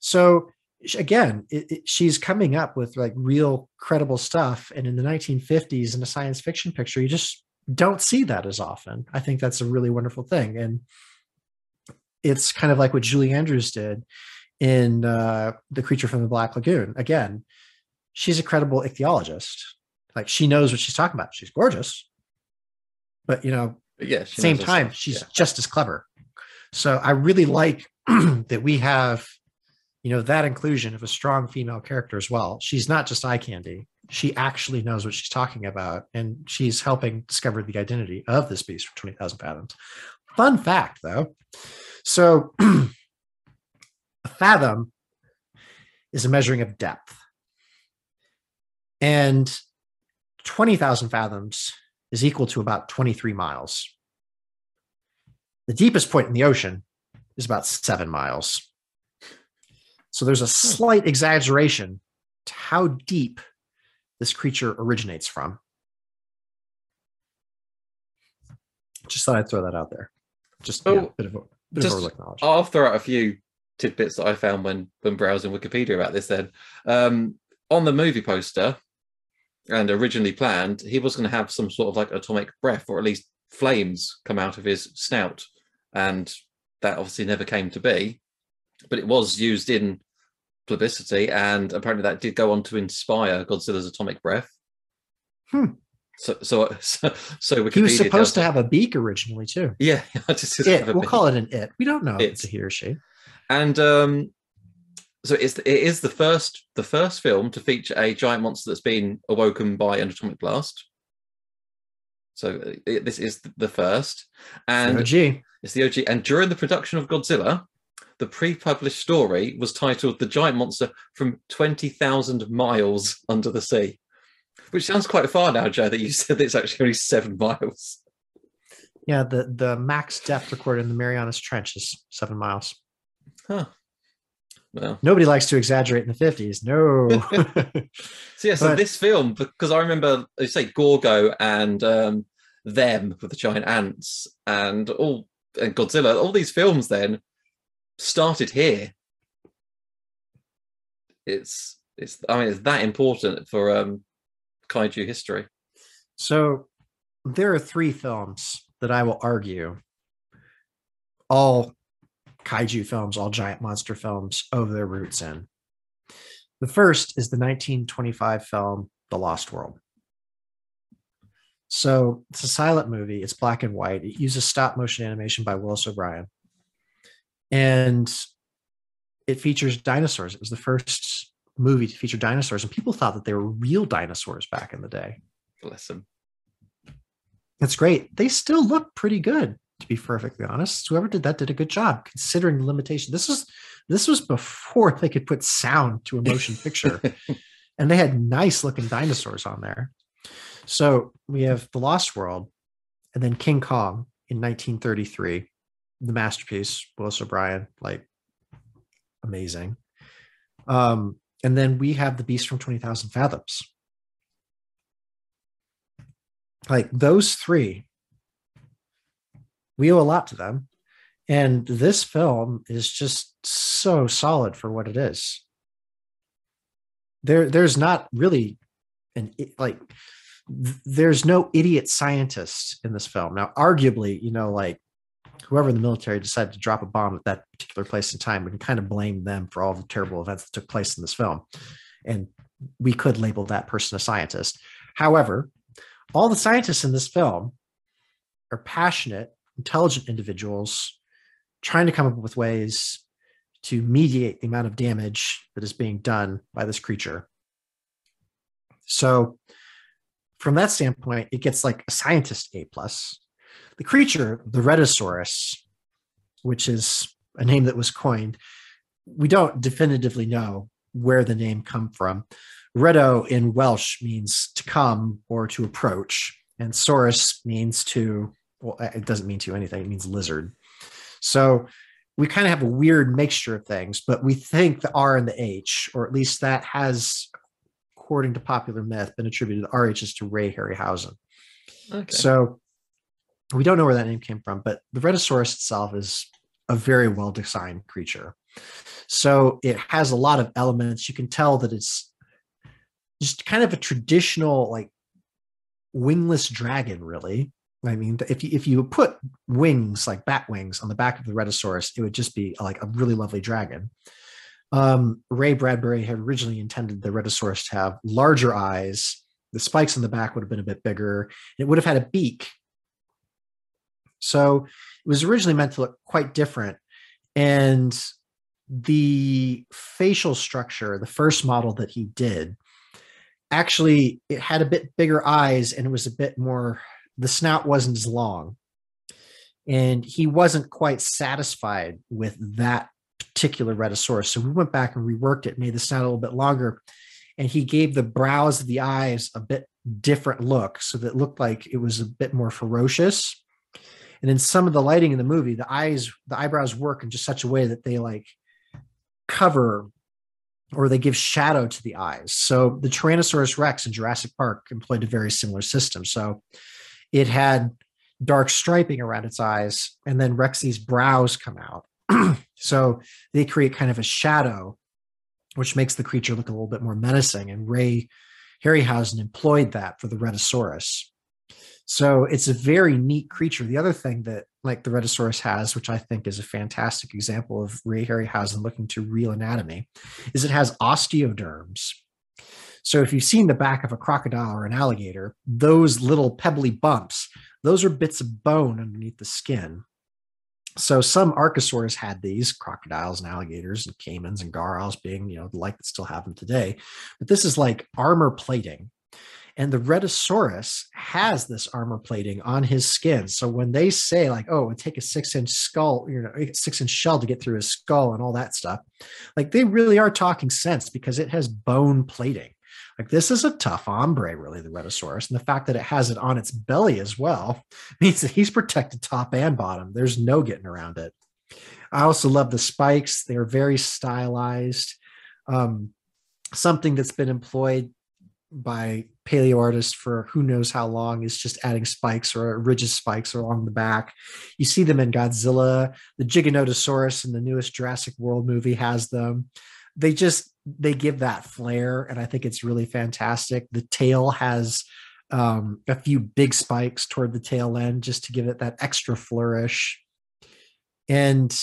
So again it, it- she's coming up with like real credible stuff. And in the 1950s in a science fiction picture you just don't see that as often. I think that's a really wonderful thing. And it's kind of like what julie andrews did in uh, the creature from the black lagoon again she's a credible ichthyologist like she knows what she's talking about. She's gorgeous, but you know, but yeah. she same time, stuff, she's yeah. just as clever. So I really like [CLEARS THROAT] that we have, you know, that inclusion of a strong female character as well. She's not just eye candy. She actually knows what she's talking about, and she's helping discover the identity of this beast from 20,000 fathoms. Fun fact, though. So [CLEARS THROAT] fathom is a measuring of depth. And 20,000 fathoms is equal to about 23 miles. The deepest point in the ocean is about seven miles. So there's a hmm. slight exaggeration to how deep this creature originates from. Just thought I'd throw that out there. Just yeah, Oh, bit of a bit just- of. I'll throw out a few tidbits that I found when when browsing Wikipedia about this. Then um, on the movie poster, and originally planned, he was going to have some sort of like atomic breath, or at least flames come out of his snout, and that obviously never came to be. But it was used in publicity, and apparently that did go on to inspire Godzilla's atomic breath. Hmm. So, so, so, so Wikipedia he was supposed to have a beak originally too. Yeah, [LAUGHS] just It, we'll call it an it. We don't know if it's a he or she. And um so it's it is the first the first film to feature a giant monster that's been awoken by an atomic blast so uh, it, this is the first and OG. it's the og and during the production of godzilla the pre-published story was titled the giant monster from 20000 miles under the sea which sounds quite far now joe that you [LAUGHS] said that it's actually only seven miles Yeah, the the max depth recorded in the Marianas Trench is seven miles. Huh Well, Nobody likes to exaggerate in the 50s. No. [LAUGHS] so yeah, so But- this film because I remember you say Gorgo and um, them with the giant ants and all and Godzilla. All these films then started here. It's it's I mean it's that important for um, kaiju history. so there are three films that I will argue all kaiju films, all giant monster films owe their roots in. The first is the 1925 film The Lost World. So it's a silent movie, it's black and white. It uses stop motion animation by Willis O'Brien. And it features dinosaurs. It was the first movie to feature dinosaurs, and people thought that they were real dinosaurs back in the day. Bless them. That's great. They still look pretty good, to be perfectly honest. Whoever did that did a good job considering the limitation. This was this was before they could put sound to a motion picture. [LAUGHS] and they had nice looking dinosaurs on there. So we have The Lost World and then King Kong in 1933, the masterpiece, Willis O'Brien, like amazing. Um, and then we have The Beast from 20,000 Fathoms. Like those three, we owe a lot to them. And this film is just so solid for what it is. There, there's not really an like there's no idiot scientist in this film. Now, arguably, you know, like whoever in the military decided to drop a bomb at that particular place in time, we can kind of blame them for all the terrible events that took place in this film. And we could label that person a scientist. However, all the scientists in this film are passionate, intelligent individuals trying to come up with ways to mediate the amount of damage that is being done by this creature. So, from that standpoint, it gets like a scientist A plus. The creature, the Rhedosaurus, which is a name that was coined, we don't definitively know where the name come from. Redo in Welsh means to come or to approach, and saurus means to, well, it doesn't mean to you anything, it means lizard. So we kind of have a weird mixture of things, but we think the R and the H, or at least that has, according to popular myth, been attributed the RHs to Ray Harryhausen. Okay. So we don't know where that name came from, but the Rhedosaurus itself is a very well designed creature. So it has a lot of elements. You can tell that it's just kind of a traditional, like wingless dragon, really. I mean, if you, if you put wings like bat wings on the back of the Rhedosaurus, it would just be like a really lovely dragon. Um, Ray Bradbury had originally intended the Rhedosaurus to have larger eyes. The spikes on the back would have been a bit bigger. It would have had a beak. So it was originally meant to look quite different. And the facial structure, the first model that he did, actually it had a bit bigger eyes and it was a bit more the snout wasn't as long. And he wasn't quite satisfied with that particular Rhedosaurus. So we went back and reworked it, made the snout a little bit longer, and he gave the brows of the eyes a bit different look so that looked like it was a bit more ferocious. And in some of the lighting in the movie, the eyes, the eyebrows work in just such a way that they like cover or they give shadow to the eyes. So the Tyrannosaurus Rex in Jurassic Park employed a very similar system. So it had dark striping around its eyes, and then Rexy's brows come out. [CLEARS THROAT] so they create kind of a shadow, which makes the creature look a little bit more menacing. And Ray Harryhausen employed that for the Rhedosaurus. So it's a very neat creature. The other thing that like the Rhedosaurus has, which I think is a fantastic example of Ray Harryhausen looking to real anatomy, is it has osteoderms. So if you've seen the back of a crocodile or an alligator, those little pebbly bumps, those are bits of bone underneath the skin. So some archosaurs had these crocodiles and alligators and caimans and gharials being, you know, the like that still have them today. But this is like armor plating. And the Rhedosaurus has this armor plating on his skin. So when they say like, oh, it would take a six inch skull, you know, six inch shell to get through his skull and all that stuff, like they really are talking sense because it has bone plating. Like this is a tough ombre, really, the Rhedosaurus. And the fact that it has it on its belly as well [LAUGHS] means that he's protected top and bottom. There's no getting around it. I also love the spikes. They're very stylized. Um, something that's been employed by paleo artists for who knows how long is just adding spikes or ridges spikes along the back. You see them in Godzilla. The Giganotosaurus in the newest Jurassic World movie has them. They just they give that flair, and I think it's really fantastic. The tail has um, a few big spikes toward the tail end just to give it that extra flourish. And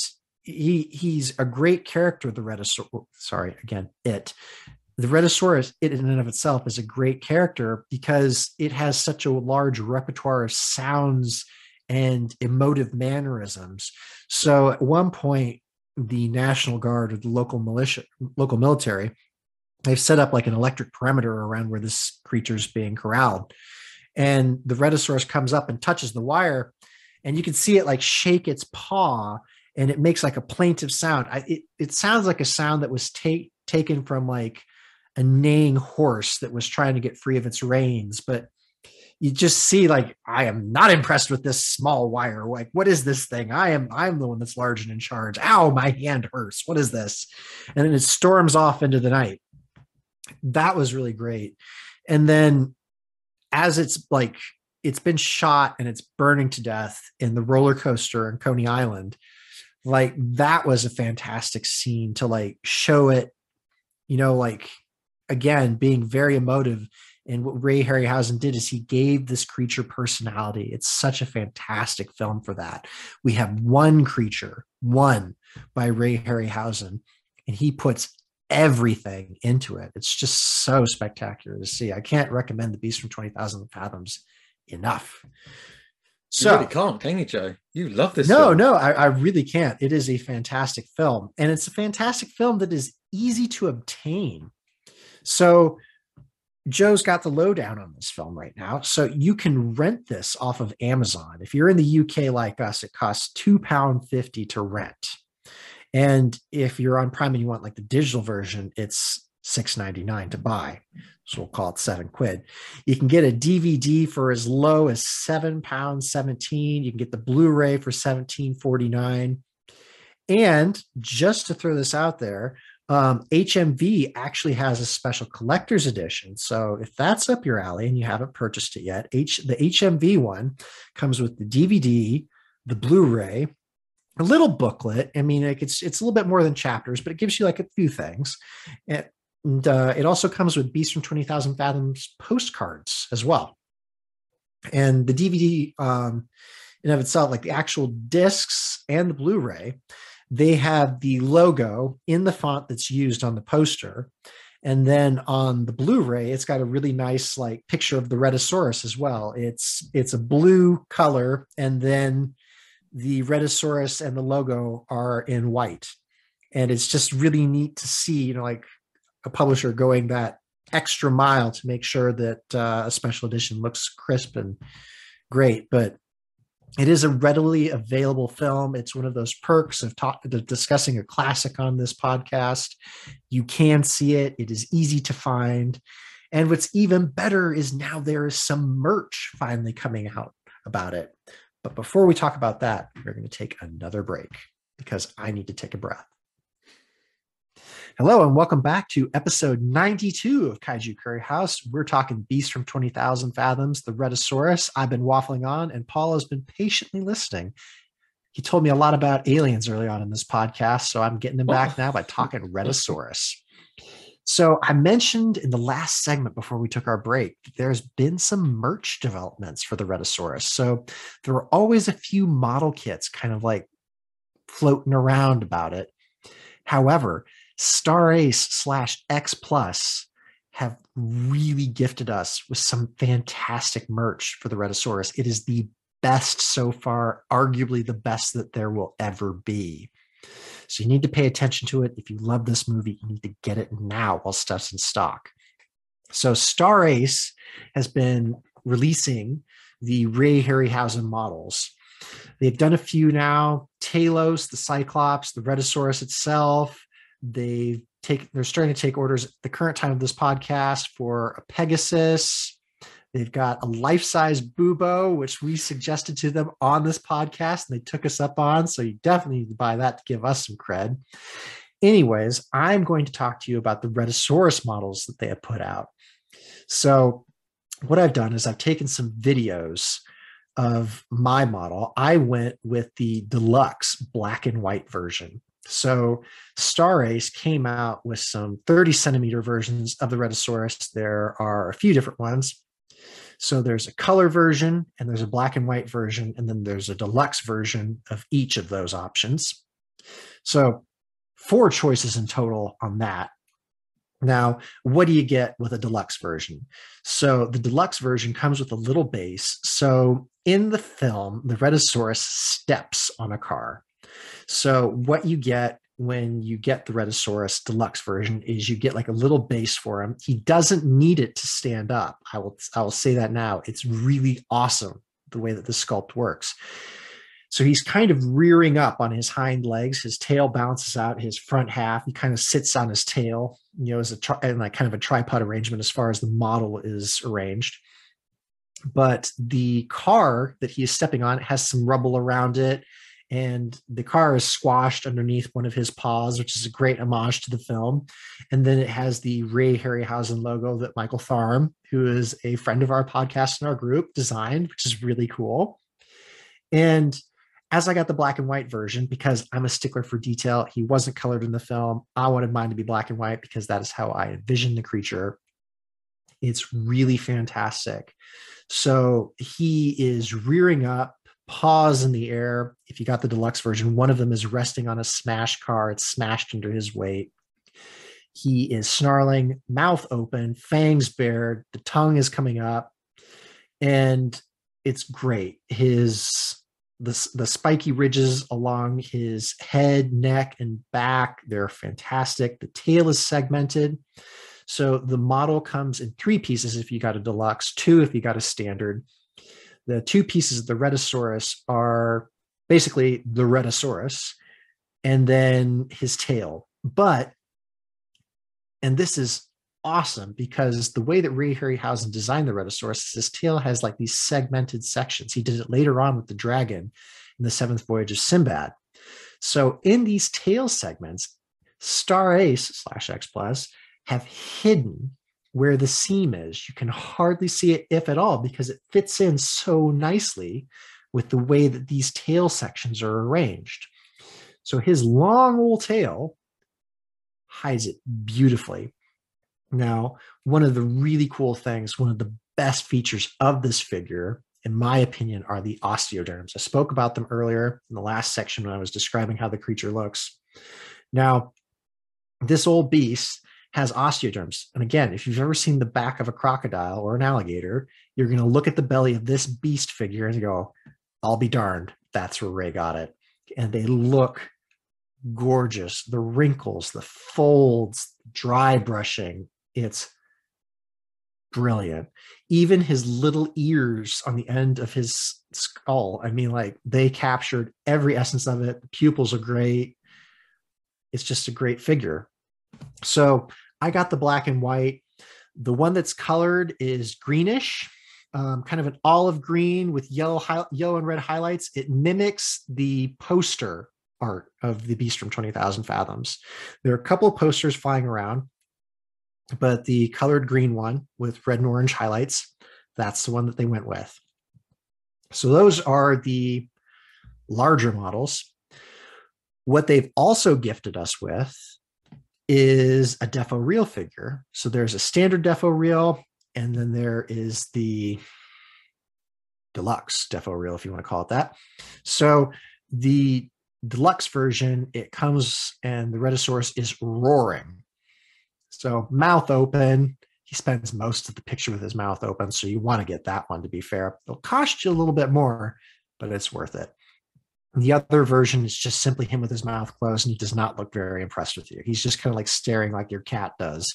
he he's a great character. The Rhedosaurus, sorry again, it the Rhedosaurus, it in and of itself is a great character because it has such a large repertoire of sounds and emotive mannerisms. So at one point, the National Guard or the local militia, local military, they've set up like an electric perimeter around where this creature is being corralled. And the Rhedosaurus comes up and touches the wire, and you can see it like shake its paw, and it makes like a plaintive sound. I, it, it sounds like a sound that was take, taken from like a neighing horse that was trying to get free of its reins, but you just see like I am not impressed with this small wire. Like, what is this thing? I am I'm the one that's large and in charge. Ow, my hand hurts. What is this? And then it storms off into the night. That was really great. And then as it's like it's been shot and it's burning to death in the roller coaster in Coney Island, like that was a fantastic scene to like show it, you know, like again being very emotive and what Ray Harryhausen did is he gave this creature personality. It's such a fantastic film for that. We have one creature, one by Ray Harryhausen, and he puts everything into it. It's just so spectacular to see. I can't recommend The Beast from 20,000 Fathoms enough. So you really can't, can you, Joe? You love this. No, film. no, I, I really can't. It is a fantastic film, and it's a fantastic film that is easy to obtain. So Joe's got the lowdown on this film right now. So you can rent this off of Amazon. If you're in the UK like us, it costs £2.50 to rent. And if you're on Prime and you want like the digital version, it's $6.99 to buy. So we'll call it seven quid. You can get a DVD for as low as seven pounds 17. You can get the Blu-ray for 17.49. And just to throw this out there, um, HMV actually has a special collector's edition. So if that's up your alley and you haven't purchased it yet, H the HMV one comes with the DVD, the Blu-ray, a little booklet. I mean, like it's it's a little bit more than chapters, but it gives you like a few things. And, and uh, it also comes with Beast from Twenty Thousand Fathoms postcards as well. And the DVD um, in of itself, like the actual discs and the Blu-ray, they have the logo in the font that's used on the poster. And then on the Blu-ray, it's got a really nice like picture of the Rhedosaurus as well. It's it's a blue color, and then the Rhedosaurus and the logo are in white. And it's just really neat to see, you know, like a publisher going that extra mile to make sure that uh, a special edition looks crisp and great. But it is a readily available film. It's one of those perks of, talk, of discussing a classic on this podcast. You can see it, it is easy to find. And what's even better is now there is some merch finally coming out about it. But before we talk about that, we're going to take another break because I need to take a breath. Hello, and welcome back to episode 92 of Kaiju Curry House. We're talking Beast from 20,000 Fathoms, the Rhedosaurus. I've been waffling on, and Paul has been patiently listening. He told me a lot about aliens early on in this podcast, so I'm getting him back oh. now by talking [LAUGHS] Rhedosaurus. So I mentioned in the last segment before we took our break, there's been some merch developments for the Rhedosaurus. So there were always a few model kits kind of like floating around about it. However, Star Ace slash X Plus have really gifted us with some fantastic merch for the Rhedosaurus. It is the best so far, arguably the best that there will ever be. So you need to pay attention to it. If you love this movie, you need to get it now while stuff's in stock. So Star Ace has been releasing the Ray Harryhausen models. They've done a few now: Talos, the Cyclops, the Rhedosaurus itself, they take they're starting to take orders at the current time of this podcast for a Pegasus. They've got a life size Bubo, which we suggested to them on this podcast, and they took us up on. So you definitely need to buy that to give us some cred. Anyways, I'm going to talk to you about the Rhedosaurus models that they have put out. So, what I've done is I've taken some videos of my model. I went with the deluxe black and white version. So Star Ace came out with some 30 centimeter versions of the Rhedosaurus. There are a few different ones. So there's a color version and there's a black and white version, and then there's a deluxe version of each of those options. So four choices in total on that. Now, what do you get with a deluxe version? So the deluxe version comes with a little base. So in the film, the Rhedosaurus steps on a car. So what you get when you get the Rhedosaurus deluxe version is you get like a little base for him. He doesn't need it to stand up. I will I will say that now. It's really awesome the way that the sculpt works. So he's kind of rearing up on his hind legs. His tail bounces out his front half. He kind of sits on his tail, you know, as a tri- and like kind of a tripod arrangement as far as the model is arranged. But the car that he is stepping on has some rubble around it and the car is squashed underneath one of his paws, which is a great homage to the film. And then it has the Ray Harryhausen logo that Michael Tharm, who is a friend of our podcast and our group, designed, which is really cool. And as I got the black and white version, because I'm a stickler for detail, he wasn't colored in the film. I wanted mine to be black and white because that is how I envisioned the creature. It's really fantastic. So he is rearing up paws in the air. If you got the deluxe version, one of them is resting on a smash car. It's smashed under his weight. He is snarling, mouth open, fangs bared, the tongue is coming up, and it's great. His the, the spiky ridges along his head, neck, and back, they're fantastic. The tail is segmented. So the model comes in three pieces if you got a deluxe, two if you got a standard the two pieces of the Rhedosaurus are basically the Rhedosaurus and then his tail. But, and this is awesome because the way that Ray Harryhausen designed the Rhedosaurus, his tail has like these segmented sections. He did it later on with the dragon in the seventh voyage of Sinbad. So in these tail segments, Star Ace slash X Plus have hidden where the seam is. You can hardly see it, if at all, because it fits in so nicely with the way that these tail sections are arranged. So his long old tail hides it beautifully. Now, one of the really cool things, one of the best features of this figure, in my opinion, are the osteoderms. I spoke about them earlier in the last section when I was describing how the creature looks. Now, this old beast has osteoderms. And again, if you've ever seen the back of a crocodile or an alligator, you're going to look at the belly of this beast figure and go, I'll be darned. That's where Ray got it. And they look gorgeous. The wrinkles, the folds, dry brushing. It's brilliant. Even his little ears on the end of his skull. I mean, like they captured every essence of it. The pupils are great. It's just a great figure. So I got the black and white. The one that's colored is greenish, um, kind of an olive green with yellow, hi- yellow and red highlights. It mimics the poster art of the Beast from 20,000 Fathoms. There are a couple of posters flying around, but the colored green one with red and orange highlights, that's the one that they went with. So those are the larger models. What they've also gifted us with is a defo real figure. So there's a standard defo real, and then there is the deluxe defo real, if you want to call it that. So the deluxe version, it comes and the Rhedosaurus is roaring. So mouth open. He spends most of the picture with his mouth open. So you want to get that one to be fair. It'll cost you a little bit more, but it's worth it. The other version is just simply him with his mouth closed and he does not look very impressed with you. He's just kind of like staring like your cat does.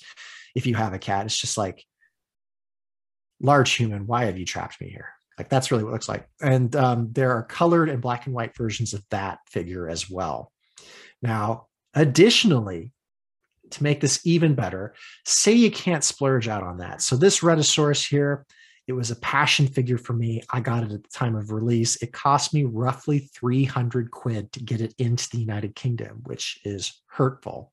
If you have a cat, it's just like, large human, why have you trapped me here? Like that's really what it looks like. And um, there are colored and black and white versions of that figure as well. Now, additionally, to make this even better, say you can't splurge out on that. So this Rhedosaurus here It was a passion figure for me. I got it at the time of release. It cost me roughly 300 quid to get it into the United Kingdom, which is hurtful.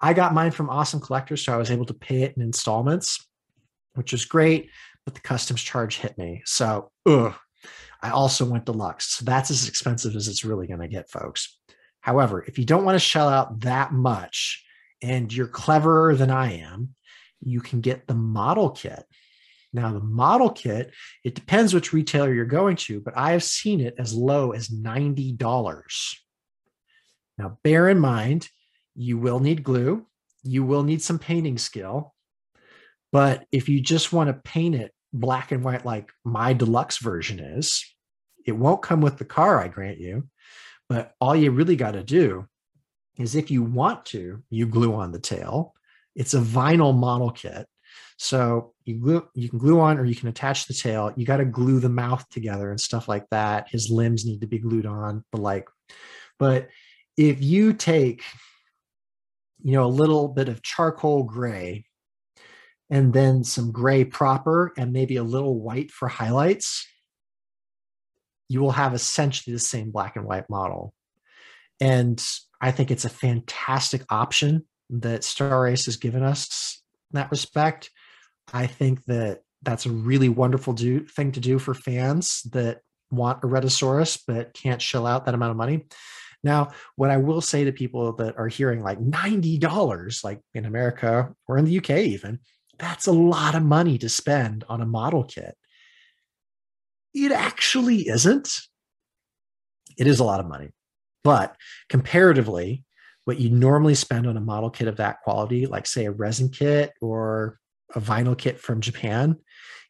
I got mine from Awesome Collectors, so I was able to pay it in installments, which was great, but the customs charge hit me. So, ugh. I also went deluxe. So that's as expensive as it's really going to get, folks. However, if you don't want to shell out that much and you're cleverer than I am, you can get the model kit. Now, the model kit, it depends which retailer you're going to, but I have seen it as low as $90. Now, bear in mind, you will need glue, you will need some painting skill. But if you just want to paint it black and white like my deluxe version is, it won't come with the car, I grant you. But all you really got to do is if you want to, you glue on the tail. It's a vinyl model kit. So you glue, you can glue on or you can attach the tail. You got to glue the mouth together and stuff like that. His limbs need to be glued on, the like. But if you take, you know, a little bit of charcoal gray and then some gray proper and maybe a little white for highlights, you will have essentially the same black and white model. And I think it's a fantastic option that Star Ace has given us in that respect. I think that that's a really wonderful do, thing to do for fans that want a Rhedosaurus but can't shell out that amount of money. Now, what I will say to people that are hearing like $90, like in America or in the UK, even, that's a lot of money to spend on a model kit. It actually isn't. It is a lot of money. But comparatively, what you normally spend on a model kit of that quality, like say a resin kit or a vinyl kit from Japan,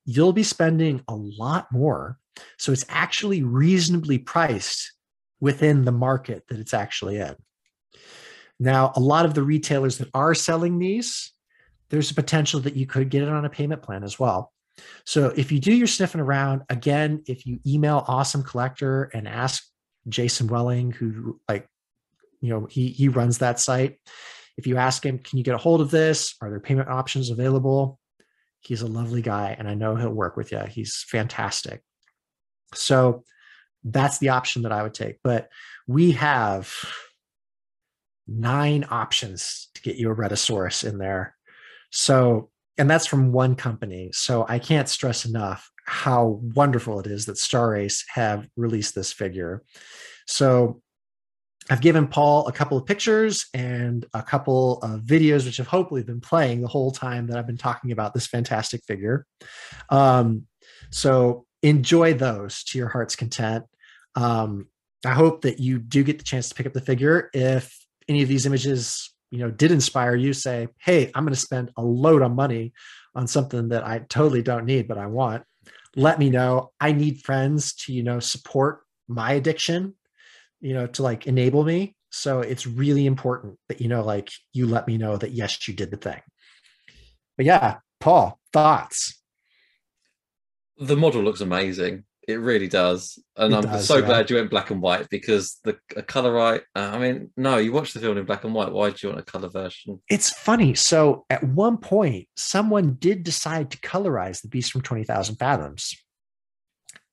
you'll be spending a lot more. So it's actually reasonably priced within the market that it's actually in. Now, a lot of the retailers that are selling these, there's a potential that you could get it on a payment plan as well. So if you do your sniffing around, again, if you email Awesome Collector and ask Jason Welling, who like, you know, he he runs that site. If you ask him, can you get a hold of this? Are there payment options available? He's a lovely guy, and I know he'll work with you. He's fantastic. So that's the option that I would take. But we have nine options to get you a Rhedosaurus in there. So, and that's from one company. So I can't stress enough how wonderful it is that Star Ace have released this figure. So I've given Paul a couple of pictures and a couple of videos, which have hopefully been playing the whole time that I've been talking about this fantastic figure. Um, so enjoy those to your heart's content. Um, I hope that you do get the chance to pick up the figure. If any of these images, you know, did inspire you, say, "Hey, I'm going to spend a load of money on something that I totally don't need, but I want." Let me know. I need friends to, you know, support my addiction, you know, to like enable me. So it's really important that you know, like, you let me know that yes, you did the thing. But yeah, Paul, thoughts? The model looks amazing. It really does, and It I'm does, so yeah. glad you went black and white because the a color right. Uh, I mean, no, you watched the film in black and white. Why do you want a color version? It's funny. So at one point, someone did decide to colorize the Beast from 20,000 Fathoms.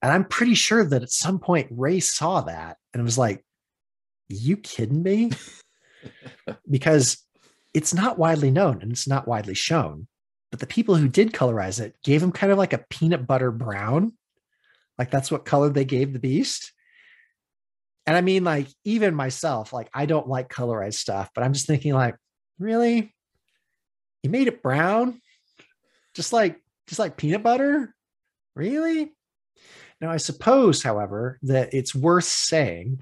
And I'm pretty sure that at some point Ray saw that and was like, you kidding me? [LAUGHS] because it's not widely known and it's not widely shown. But the people who did colorize it gave him kind of like a peanut butter brown. Like that's what color they gave the beast. And I mean, like, even myself, like, I don't like colorized stuff, but I'm just thinking, like, really? You made it brown? Just like, just like peanut butter? Really? Now, I suppose, however, that it's worth saying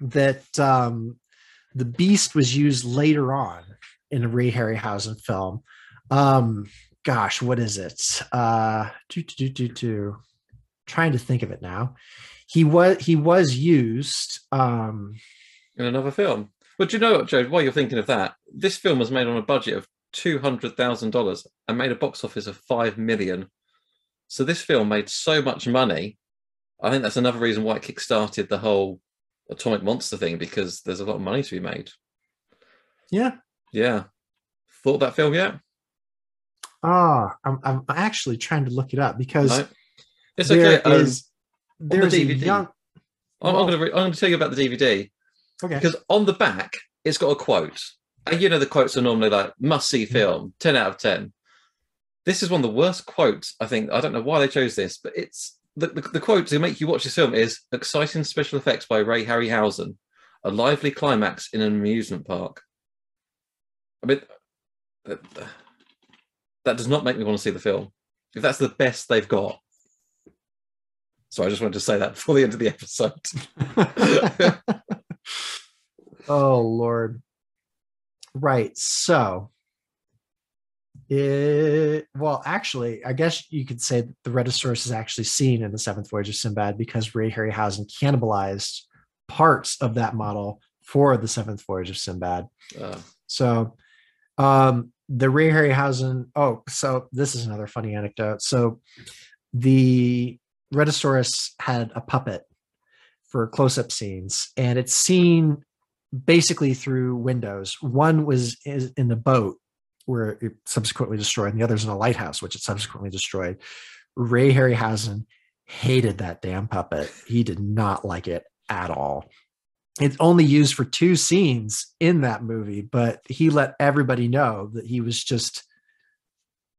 that um, the beast was used later on in a Ray Harryhausen film. Um, gosh, what is it? Uh, do, do, do, do. Trying to think of it now. He was he was used. Um, in another film. But you know what, Joe? While you're thinking of that, this film was made on a budget of two hundred thousand dollars and made a box office of five million. So this film made so much money. I think that's another reason why it kickstarted the whole atomic monster thing because there's a lot of money to be made. yeah, Yeah. Thought that film yet? Oh, I'm, I'm actually trying to look it up because No? It's there okay. um, is the there's a DVD. young. I'm, I'm going to I'm going to tell you about the DVD Okay. because on the back it's got a quote, and you know the quotes are normally like must see film, ten out of ten. This is one of the worst quotes I think. I don't know why they chose this, but it's the, the, the quote to make you watch this film is exciting special effects by Ray Harryhausen, a lively climax in an amusement park. I mean, that, that does not make me want to see the film. If that's the best they've got. So I just wanted to say that [LAUGHS] before the end of the episode. [LAUGHS] oh Lord. Right. So it well, actually, I guess you could say that the Rhedosaurus is actually seen in the seventh voyage of Sinbad because Ray Harryhausen cannibalized parts of that model for the seventh voyage of Sinbad. Uh, So um the Ray Harryhausen, oh, so this is another funny anecdote. So the Rhedosaurus had a puppet for close-up scenes, and it's seen basically through windows. One was in the boat where it subsequently destroyed, and the other's in a lighthouse, which it subsequently destroyed. Ray Harryhausen hated that damn puppet. He did not like it at all. It's only used for two scenes in that movie, but he let everybody know that he was just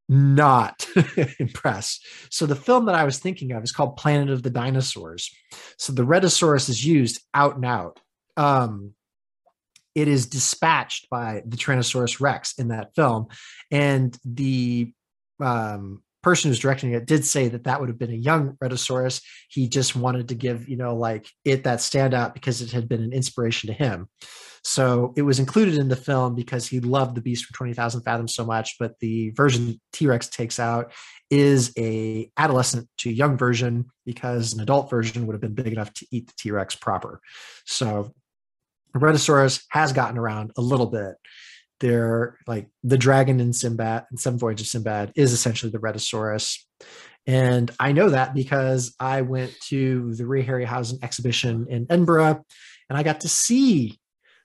not [LAUGHS] impressed. So the film that I was thinking of is called Planet of the Dinosaurs. So the Rhedosaurus is used out and out. Um, it is dispatched by the Tyrannosaurus Rex in that film, and the um, person who's directing it did say that that would have been a young Rhedosaurus. He just wanted to give you know like it that standout because it had been an inspiration to him. So it was included in the film because he loved the Beast from Twenty Thousand Fathoms so much. But the version T Rex takes out is a adolescent to young version because an adult version would have been big enough to eat the T Rex proper. So Rhedosaurus has gotten around a little bit. They're like the dragon in Sinbad and Seven Voyage of Sinbad is essentially the Rhedosaurus. And I know that because I went to the Ray Harryhausen exhibition in Edinburgh and I got to see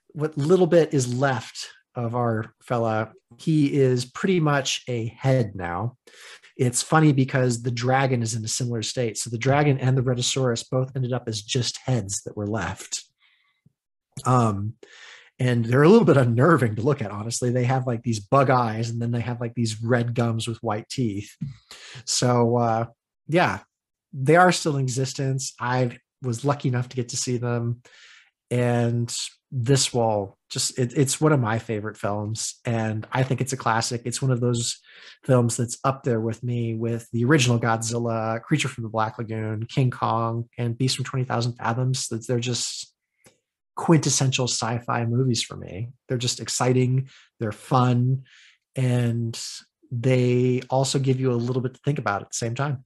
what little bit is left of our fella. He is pretty much a head now. It's funny because the dragon is in a similar state. So the dragon and the Rhedosaurus both ended up as just heads that were left. Um, and they're a little bit unnerving to look at honestly. They have like these bug eyes and then they have like these red gums with white teeth. So uh yeah they are still in existence. I was lucky enough to get to see them. And this wall just it, it's one of my favorite films and i think it's a classic. It's one of those films that's up there with me with the original godzilla creature from the black lagoon king kong and beast from 20000 fathoms. That they're just quintessential sci-fi movies for me. They're just exciting, they're fun, and they also give you a little bit to think about at the same time.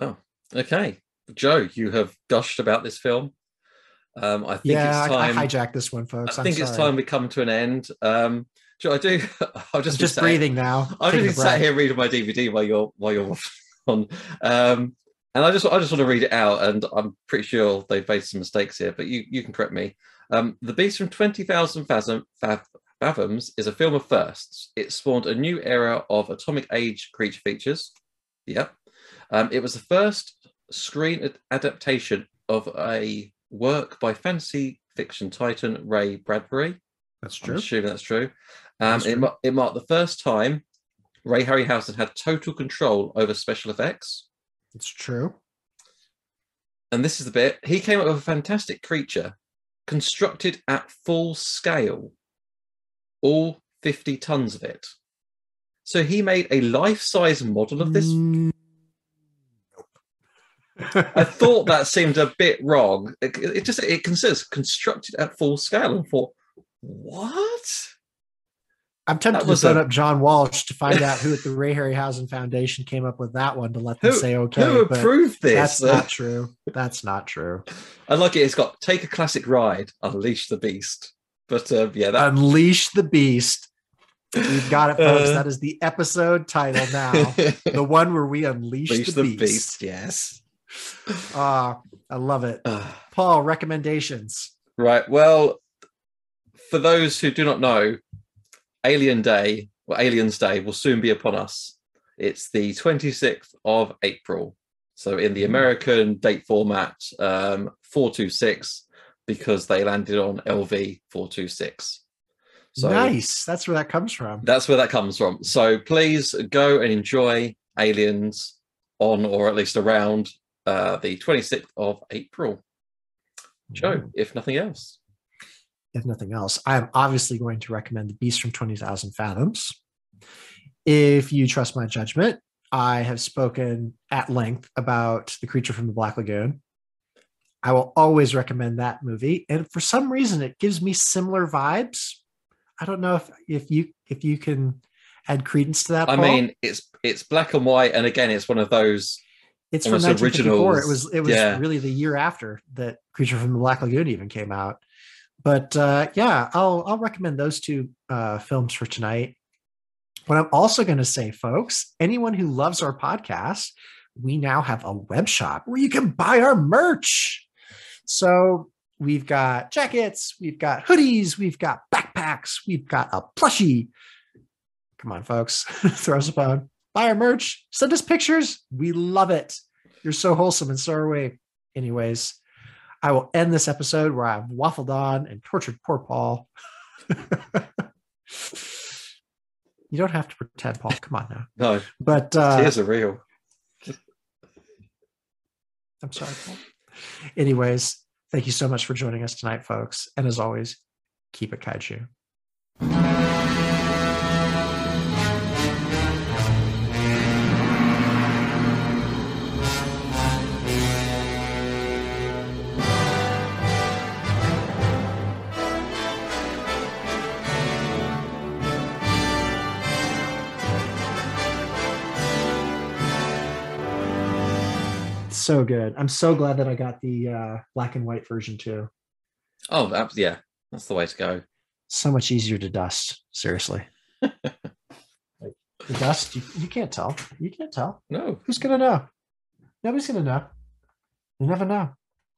well, okay, Joe, you have gushed about this film. Um, I think yeah, it's time. I, I hijacked this one, folks. I I'm think it's time we come to an end. Um, Joe, I do. [LAUGHS] I'll just I'm just breathing now. Taking just sat here reading my DVD while you're while you're [LAUGHS] on, um, and I just I just want to read it out, and I'm pretty sure they've made some mistakes here, but you you can correct me. Um, the Beast from Twenty Thousand Fathom, Fathoms is a film of firsts. It spawned a new era of atomic age creature features. Yep, um, it was the first screen ad- adaptation of a work by fantasy fiction titan Ray Bradbury. That's I'm true. assuming that's true. Um, That's it, true. mar- it marked the first time Ray Harryhausen had total control over special effects. It's true. And this is the bit he came up with a fantastic creature constructed at full scale, all 50 tons of it. So he made a life size model of this. Mm, I [LAUGHS] thought that seemed a bit wrong. It, it just it considers constructed at full scale. And thought, what? I'm tempted to a- up John Walsh to find [LAUGHS] out who at the Ray Harryhausen Foundation came up with that one to let them Who, say okay. who approved that's [LAUGHS] not true. That's not true. I like it. It's got take a classic ride, unleash the beast. But uh, yeah, that Unleash the Beast. We've got it, folks. Uh, that is the episode title [LAUGHS] now. the one where we unleash, unleash the, the beast. beast. Yes. Ah, I love it. Paul, recommendations. right. Well, for those who do not know, Alien Day or Aliens Day will soon be upon us. It's the 26th of April. So in the American date format, um, 426, because they landed on LV 426. So nice. That's where that comes from. that's where that comes from. So please go and enjoy Aliens on or at least around uh, the 26th of April. Joe, Mm. if nothing else. If nothing else, I am obviously going to recommend The Beast from 20,000 Fathoms. If you trust my judgment, I have spoken at length about The Creature from the Black Lagoon. I will always recommend that movie. And for some reason, it gives me similar vibes. I don't know if, if you if you can add credence to that. I Paul. mean, it's it's black and white, and again, it's one of those. It's from almost 1954. It was it was Yeah. really the year after that Creature from the Black Lagoon even came out. But uh, yeah, I'll I'll recommend those two uh, films for tonight. What I'm also going to say, folks, anyone who loves our podcast, we now have a web shop where you can buy our merch. So we've got jackets, we've got hoodies, we've got backpacks, we've got a plushie. Come on, folks, [LAUGHS] throw us a bone. Buy our merch, send us pictures. We love it. You're so wholesome, and so are we. Anyways, I will end this episode where I've waffled on and tortured poor Paul. [LAUGHS] you don't have to pretend, Paul. Come on now. No, But uh, tears are real. I'm sorry, Paul. Anyways, thank you so much for joining us tonight, folks. And as always, keep it kaiju. So good. I'm so glad that I got the uh, black and white version too. Oh, that, yeah, that's the way to go. So much easier to dust. Seriously. like [LAUGHS] the dust, you, you can't tell. You can't tell. No, Who's gonna know? Nobody's gonna know. You never know.